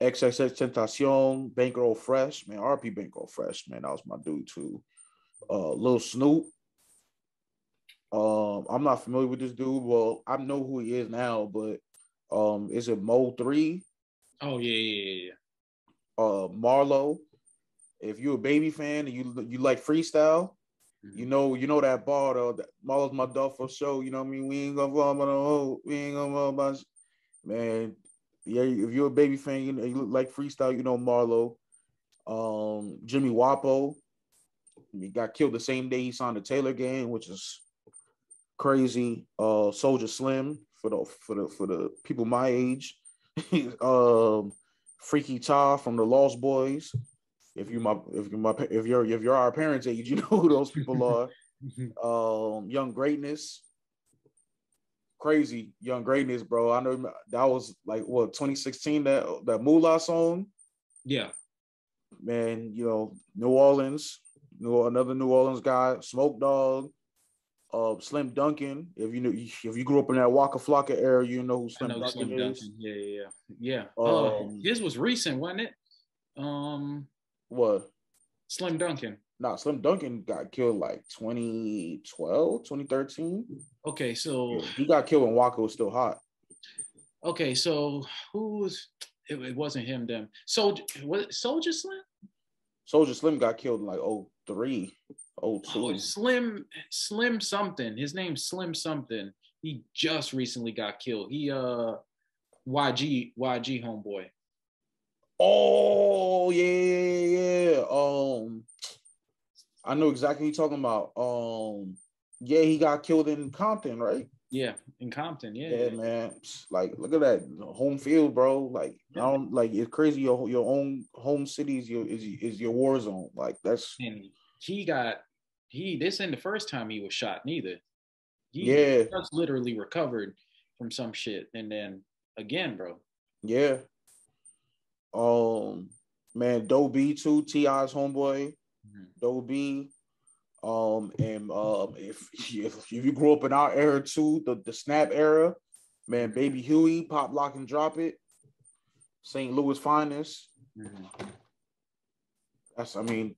[SPEAKER 4] XXX Tentacion, Bankroll Fresh, man, RP Bankroll Fresh, man, that was my dude too. Uh, Lil Snoop. Um, I'm not familiar with this dude. Well, I know who he is now, but um, is it Mo Three?
[SPEAKER 5] Oh yeah, yeah, yeah, yeah.
[SPEAKER 4] uh Marlo. If you're a baby fan and you you like freestyle, you know you know that bar though. That Marlo's my dog for show. You know what I mean? We ain't gonna fall about no hoe. We ain't gonna fall about man. Yeah, if you're a baby fan, you know you look like freestyle. You know Marlo. Um, Jimmy Wopo. He got killed the same day he signed the Taylor Gang, which is crazy. Uh, Soulja Slim for the for the for the people my age. *laughs* um, Freaky Tah from the Lost Boyz. If you my if you my if you're if you're our parents' age, you know who those people are. *laughs* um, Young Greatness. Crazy Young Greatness, bro. I know that was like what 2016 that that Moolah song.
[SPEAKER 5] yeah.
[SPEAKER 4] Man, you know New Orleans, New another New Orleans guy, Smoke Dawg, uh, Slim Dunkin. If you know if you grew up in that Waka Flocka era, you know who Slim
[SPEAKER 5] know
[SPEAKER 4] Dunkin
[SPEAKER 5] Slim
[SPEAKER 4] is.
[SPEAKER 5] Dunkin. Yeah, yeah, yeah. Yeah. Uh,
[SPEAKER 4] Um,
[SPEAKER 5] his was recent, wasn't it? Um,
[SPEAKER 4] What?
[SPEAKER 5] Slim Dunkin.
[SPEAKER 4] Nah, Slim Dunkin got killed like 2012, 2013.
[SPEAKER 5] Okay, so
[SPEAKER 4] He got killed when Waka was still hot.
[SPEAKER 5] okay, so who was? It, it wasn't him. Them Soldier. Was it Soulja Slim?
[SPEAKER 4] Soulja Slim got killed in like 03, 02.
[SPEAKER 5] Oh, Slim Slim something. His name's Slim something. He just recently got killed. He uh YG YG homeboy.
[SPEAKER 4] Oh yeah, yeah, yeah. Um, I know exactly what you're talking about. Um, yeah, he got killed in Compton, right?
[SPEAKER 5] Yeah, in Compton. Yeah.
[SPEAKER 4] Yeah, man. Like, look at that home field, bro. Like, I don't like it's crazy. Your your own home city is your is, is your war zone. Like, that's
[SPEAKER 5] And he got he this ain't the first time he was shot neither. He
[SPEAKER 4] Yeah.
[SPEAKER 5] just literally recovered from some shit. And then again, bro.
[SPEAKER 4] yeah. Um, man, Doe B too. T.I.'s homeboy.
[SPEAKER 5] Mhm.
[SPEAKER 4] Doe B. Um, and um, if, *laughs* if if you grew up in our era too, the, the snap era, man, baby Huey, pop lock and drop it, St. Louis finest. That's I mean,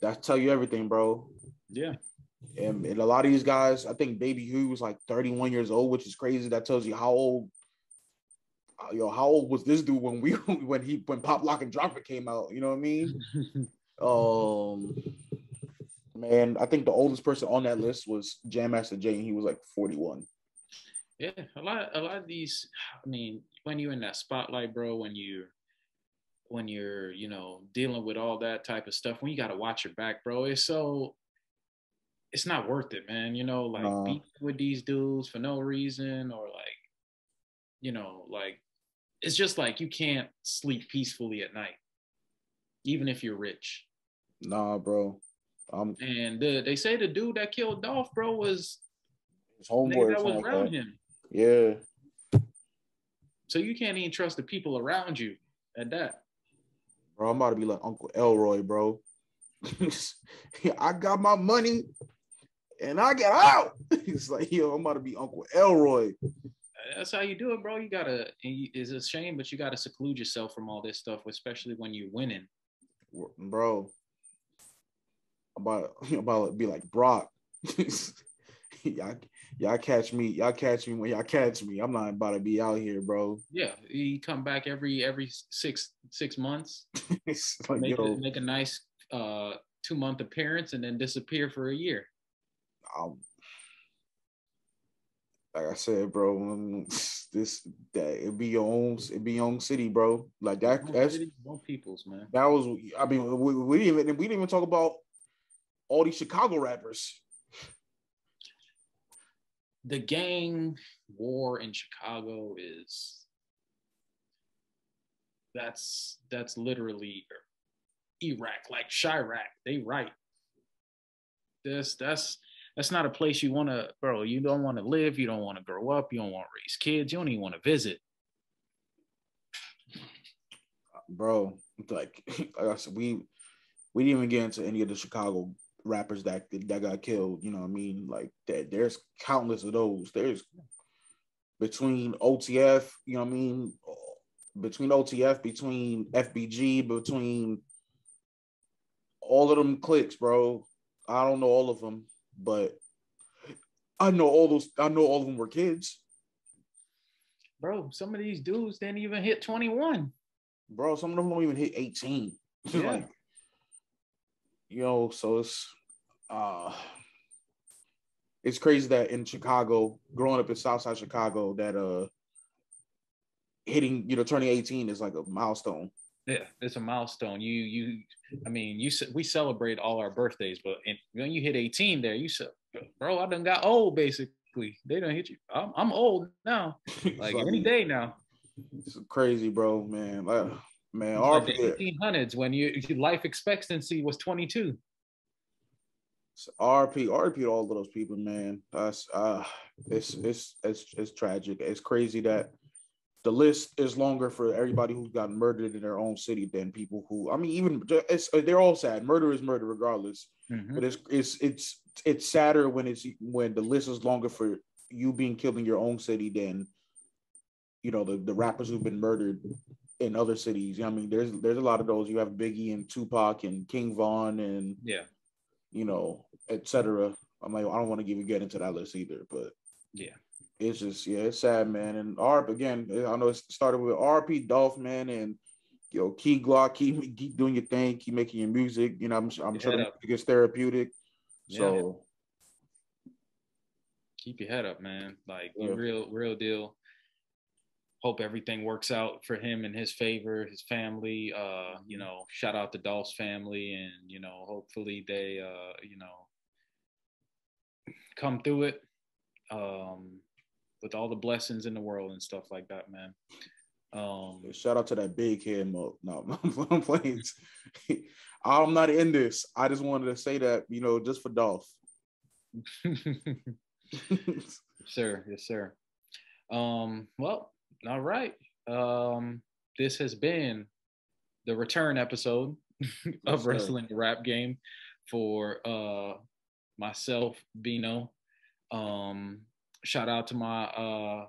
[SPEAKER 4] that tell you everything, bro.
[SPEAKER 5] Yeah.
[SPEAKER 4] And, and a lot of these guys, I think Baby Huey was like 31 years old, which is crazy. That tells you how old, yo, how old was this dude when we *laughs* when he when Pop Lock and Drop It came out? You know what I mean? *laughs* Um, man, I think the oldest person on that list was Jam Master Jay, and he was like 41.
[SPEAKER 5] Yeah, a lot, a lot of these. I mean, when you're in that spotlight, bro, when you, when you're, you know, dealing with all that type of stuff, when you got to watch your back, bro, it's so, it's not worth it, man. You know, like
[SPEAKER 4] No.
[SPEAKER 5] beef with these dudes for no reason, or like, you know, like, it's just like you can't sleep peacefully at night, even if you're rich.
[SPEAKER 4] Nah, bro. Um,
[SPEAKER 5] And the, they say the dude that killed Dolph, bro, was
[SPEAKER 4] his homeboy.
[SPEAKER 5] that was
[SPEAKER 4] like
[SPEAKER 5] around
[SPEAKER 4] that.
[SPEAKER 5] him.
[SPEAKER 4] Yeah,
[SPEAKER 5] So you can't even trust the people around you at that.
[SPEAKER 4] bro. I'm about to be like Uncle Elroy, bro. *laughs* I got my money, and I get out. *laughs* It's like, yo, I'm about to be Uncle Elroy.
[SPEAKER 5] That's how you do it, bro. You gotta. you- It's a shame, but you gotta seclude yourself from all this stuff, especially when you're winning.
[SPEAKER 4] bro. About *laughs* about to be like Brock. *laughs* y'all, y'all catch me. Y'all catch me when y'all catch me. I'm not about to be out here, bro.
[SPEAKER 5] Yeah, he come back every every six six months, *laughs*
[SPEAKER 4] like,
[SPEAKER 5] make, a, make a nice uh two month appearance, and then disappear for a year.
[SPEAKER 4] um, like I said, bro, um, *laughs* this that it be your own, it be your own city, bro. Like that. That's
[SPEAKER 5] no peoples, man.
[SPEAKER 4] that was. I mean, we, we didn't even we didn't even talk about all these Chicago rappers.
[SPEAKER 5] The gang war in Chicago is that's that's literally Iraq, like Chirac. They right. This that's that's not a place you want to, bro. You don't want to live. You don't want to grow up. You don't want to raise kids. You don't even want to visit.
[SPEAKER 4] bro. Like, *laughs* like I said, we we didn't even get into any of the Chicago rappers that that got killed. You know what I mean? Like that. There's countless of those. There's between OTF. You know what I mean? Between OTF, between FBG, between all of them clicks, bro. I don't know all of them, but I know all those. I know all of them were kids,
[SPEAKER 5] Bro, some of these dudes didn't even hit 21.
[SPEAKER 4] bro. Some of them don't even hit 18. *laughs*
[SPEAKER 5] Yeah.
[SPEAKER 4] like, you know, so it's uh it's crazy that in Chicago, growing up in Southside Chicago, that uh hitting, you know, turning 18 is like a milestone.
[SPEAKER 5] Yeah, it's a milestone. You you I mean, you we celebrate all our birthdays, but in, when you hit 18 there, you said, bro, I done got old basically. They don't hit you. I'm, I'm old now. *laughs* Like any day now.
[SPEAKER 4] It's crazy, bro, man. Like, man,
[SPEAKER 5] It's like
[SPEAKER 4] RP,
[SPEAKER 5] the 1800s when you your life expectancy was 22.
[SPEAKER 4] RP, RP to all of those people, man. That's uh it's it's it's it's tragic. It's crazy that the list is longer for everybody who's got murdered in their own city than people who I mean, even it's they're all sad. Murder is murder regardless.
[SPEAKER 5] Mhm.
[SPEAKER 4] But it's it's it's it's sadder when it's when the list is longer for you being killed in your own city than you know the, the rappers who've been murdered in other cities. I mean, there's there's a lot of those. You have Biggie and Tupac and King Von and
[SPEAKER 5] Yeah,
[SPEAKER 4] you know, etc. I'm like, I don't want to even get into that list either, but
[SPEAKER 5] yeah.
[SPEAKER 4] It's just yeah, it's sad, man. And ARP again, I know it started with RP Dolph, man, and yo, Key Glock, keep keep doing your thing, keep making your music. You know, I'm I'm
[SPEAKER 5] Your
[SPEAKER 4] sure the music is therapeutic.
[SPEAKER 5] Yeah.
[SPEAKER 4] So
[SPEAKER 5] Keep your head up, man. Like
[SPEAKER 4] Yeah.
[SPEAKER 5] real real deal. Hope everything works out for him in his favor, his family. Uh, you know, shout out to Dolph's family, and you know, hopefully they, uh, you know, come through it um, with all the blessings in the world and stuff like that, man. Um,
[SPEAKER 4] shout out to that big head mo. No, *laughs* I'm playing. *laughs* I'm not in this. I just wanted to say that, you know, just for Dolph. *laughs*
[SPEAKER 5] sir, yes, sir. Um, well, all right. Um, this has been the return episode of
[SPEAKER 4] sir.
[SPEAKER 5] Wrestling Rap Game for uh myself, Bino. Um, shout out to my uh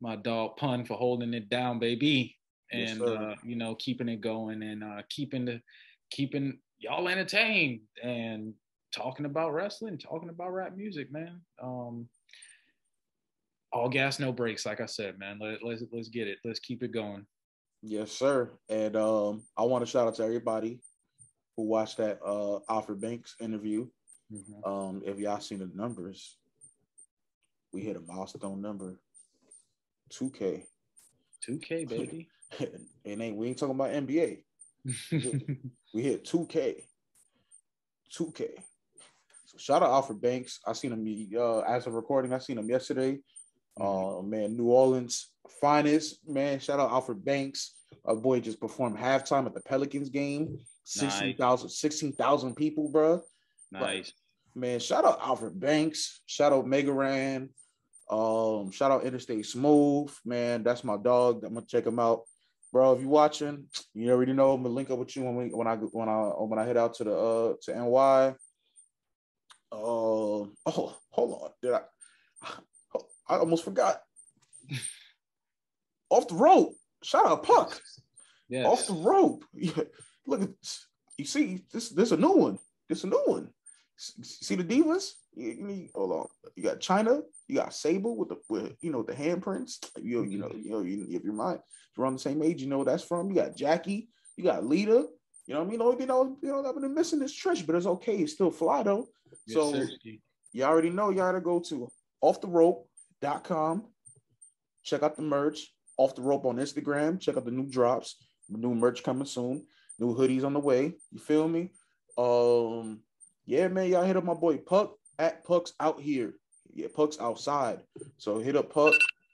[SPEAKER 5] my dog Pun for holding it down, baby. And
[SPEAKER 4] sir.
[SPEAKER 5] uh, you know, keeping it going and uh keeping the keeping y'all entertained and talking about wrestling, talking about rap music, man. Um all gas, no breaks. like I said, man. Let, let's let's get it. Let's keep it going.
[SPEAKER 4] Yes, sir. And um, I want to shout out to everybody who watched that uh Alfred Banks interview.
[SPEAKER 5] Mhm.
[SPEAKER 4] Um, if y'all seen the numbers, we hit a milestone number, 2K.
[SPEAKER 5] 2K, *laughs* baby.
[SPEAKER 4] it ain't we ain't talking about NBA. *laughs* We hit 2K. 2K. So shout out Alfred Banks. I seen him uh as of recording, I seen him yesterday. Uh man, New Orleans finest, man. Shout out Alfred Banks. A boy just performed halftime at the Pelicans game. 16,000 16,000 people, bro.
[SPEAKER 5] nice.
[SPEAKER 4] Man, shout out Alfred Banks. Shout out Mega Ran, Um, shout out Interstate Smooth. Man, that's my dog. I'm gonna check him out. Bro, if you're watching, you already know I'm gonna link up with you when we when I when I when I head out to the uh to NY. Uh, oh, hold on. Did I I almost forgot. *laughs* Off the rope. Shout out Puck. Off the rope. *laughs* Look at you see this this a new one. This a new one. See the divas? You, you need, hold on. You got Chyna. You got Sable with the with, you know the handprints. You you know you know you, if you're mind if you're on the same age, you know where that's from. You got Jackie. You got Lita. You know what I mean? Only thing you know I've been missing is Trish, but it's okay. It's still fly though.
[SPEAKER 5] Yes,
[SPEAKER 4] So
[SPEAKER 5] sir.
[SPEAKER 4] you already know you gotta go to offtherope.com. Check out the merch. Off the rope on Instagram. Check out the new drops. New merch coming soon. New hoodies on the way. You feel me? Um, yeah, man. Y'all hit up my boy Puck at Puck's out here. Yeah, Puck's outside. So hit up Puck.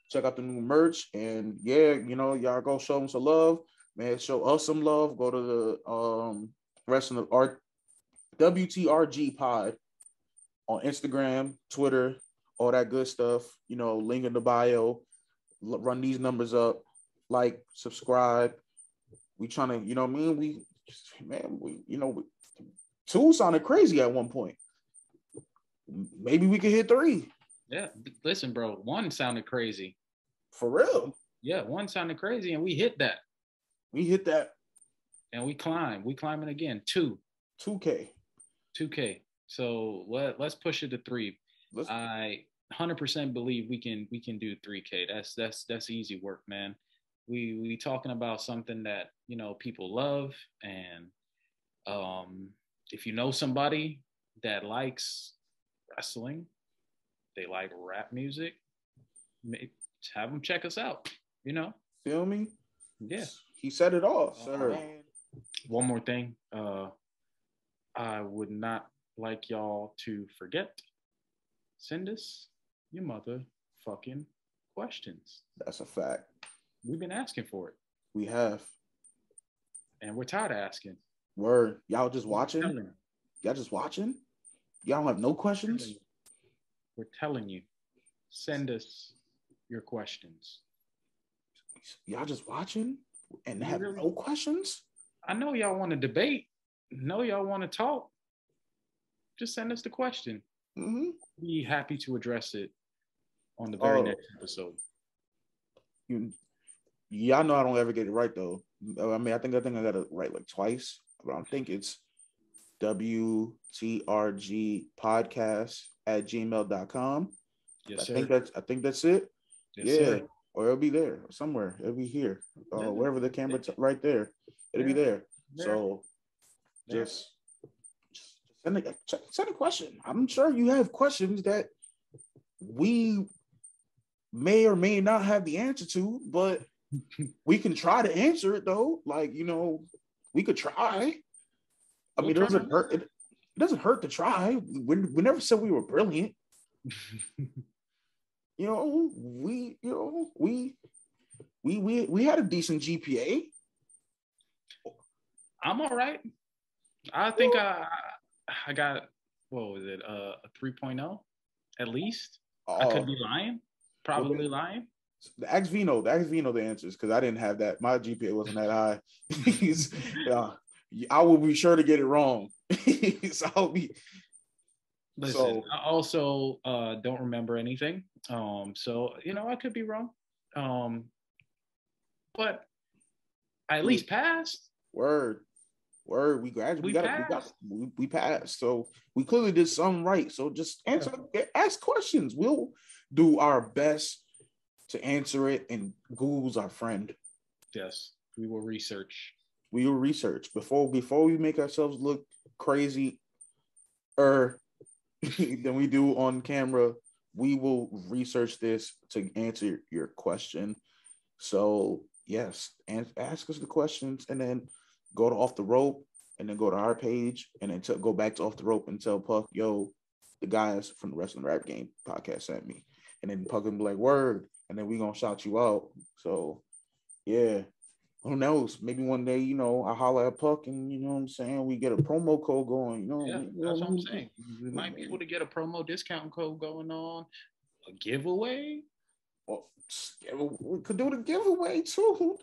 [SPEAKER 4] Check out the new merch. And yeah, you know, y'all go show him some love. Man, show us some love. Go to the um wrestling art WTRG pod on Instagram, Twitter, all that good stuff. You know, link in the bio. L- run these numbers up, like, subscribe. We trying to, you know, what I mean, we, man, we, you know, we, two sounded crazy at one point. Maybe we could hit three
[SPEAKER 5] Yeah, listen, bro. One sounded crazy.
[SPEAKER 4] for real.
[SPEAKER 5] Yeah, one sounded crazy, and we hit that,
[SPEAKER 4] We hit that
[SPEAKER 5] and we climb. We climbing again. Two,
[SPEAKER 4] 2K.
[SPEAKER 5] two K. So let let's push it to three.
[SPEAKER 4] Let's,
[SPEAKER 5] I 100% believe we can we can do 3K. That's that's that's easy work, man. We we talking about something that you know people love, and um, if you know somebody that likes wrestling, they like rap music, may- have them check us out. You know,
[SPEAKER 4] feel me?
[SPEAKER 5] yeah.
[SPEAKER 4] He said it all,
[SPEAKER 5] Oh,
[SPEAKER 4] sir.
[SPEAKER 5] man. One more thing, uh, I would not like y'all to forget. Send us your motherfucking questions.
[SPEAKER 4] That's a fact.
[SPEAKER 5] We've been asking for it,
[SPEAKER 4] We have.
[SPEAKER 5] and we're tired of asking.
[SPEAKER 4] Word. Y'all just watching? Y'all just watching? Y'all don't have no questions?
[SPEAKER 5] We're telling you. Send us your questions.
[SPEAKER 4] Y'all just watching and have
[SPEAKER 5] really-
[SPEAKER 4] no questions?
[SPEAKER 5] I know y'all want to debate. know y'all want to talk. Just send us the question.
[SPEAKER 4] Mm-hmm.
[SPEAKER 5] Be happy to address it on the very
[SPEAKER 4] Oh.
[SPEAKER 5] next episode.
[SPEAKER 4] You, y'all know I don't ever get it right though. I mean, I think I think I got it right like twice, I think it's WTRG podcast at gmail.com.
[SPEAKER 5] Yes,
[SPEAKER 4] I
[SPEAKER 5] sir.
[SPEAKER 4] think that's I think that's it.
[SPEAKER 5] Yes,
[SPEAKER 4] yeah.
[SPEAKER 5] sir.
[SPEAKER 4] Or it'll be there somewhere. It'll be here. Uh,
[SPEAKER 5] Yeah.
[SPEAKER 4] wherever the camera t- right there. It'll be
[SPEAKER 5] There.
[SPEAKER 4] There. So just, just send a send a question. I'm sure you have questions that we may or may not have the answer to, but *laughs* we can try to answer it though. Like you know, we could try. I
[SPEAKER 5] We'll
[SPEAKER 4] mean, it doesn't hurt. It, it doesn't hurt to try. We, we never said we were brilliant. *laughs* You know, we you know we we we we had a decent GPA.
[SPEAKER 5] I'm all right. I think I I got what was it uh, a 3.0 at least. I
[SPEAKER 4] Oh,
[SPEAKER 5] could be lying, probably lying.
[SPEAKER 4] The Ask Vino, the Ask Vino the answers because I didn't have that. My GPA wasn't that high. *laughs* Uh, I will be sure to get it wrong. *laughs* so I'll be
[SPEAKER 5] Listen,
[SPEAKER 4] So-
[SPEAKER 5] I also uh, don't remember anything. Um, so you know I could be wrong. Um, but I at least passed.
[SPEAKER 4] word, word. We graduated. We,
[SPEAKER 5] We
[SPEAKER 4] got it. We got
[SPEAKER 5] passed.
[SPEAKER 4] we, we passed. So we clearly did something right. So just answer, ask questions. We'll do our best to answer it. And Google's our friend.
[SPEAKER 5] Yes, we will research.
[SPEAKER 4] we will research before before we make ourselves look crazy er *laughs* than we do on camera we will research this to answer your question so yes and ask us the questions and then go to off the rope and then go to our page and then t- go back to off the rope and tell puck yo the guys from the wrestling rap game podcast sent me and then puck will be like word and then we gonna shout you out so yeah who knows? Maybe one day, you know, I holler at Puck and you know what I'm saying, we get a promo code going, you know.
[SPEAKER 5] Yeah,
[SPEAKER 4] you know
[SPEAKER 5] that's what I'm saying. We might be able to get a promo discount code going on, a giveaway.
[SPEAKER 4] Well, we could do the giveaway too.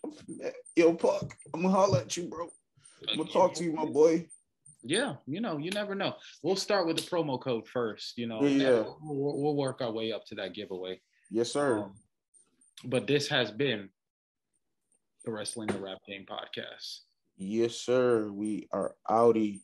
[SPEAKER 4] Yo, Puck, I'm gonna holler at you, bro. I'm gonna talk to you, my boy.
[SPEAKER 5] Yeah, you know, you never know. We'll start with the promo code first. You know,
[SPEAKER 4] Yeah, yeah.
[SPEAKER 5] We'll, we'll work our way up to that giveaway.
[SPEAKER 4] Yes, sir.
[SPEAKER 5] Um, but this has been the Wrestling the Rap Game podcast.
[SPEAKER 4] yes, sir. We are outie.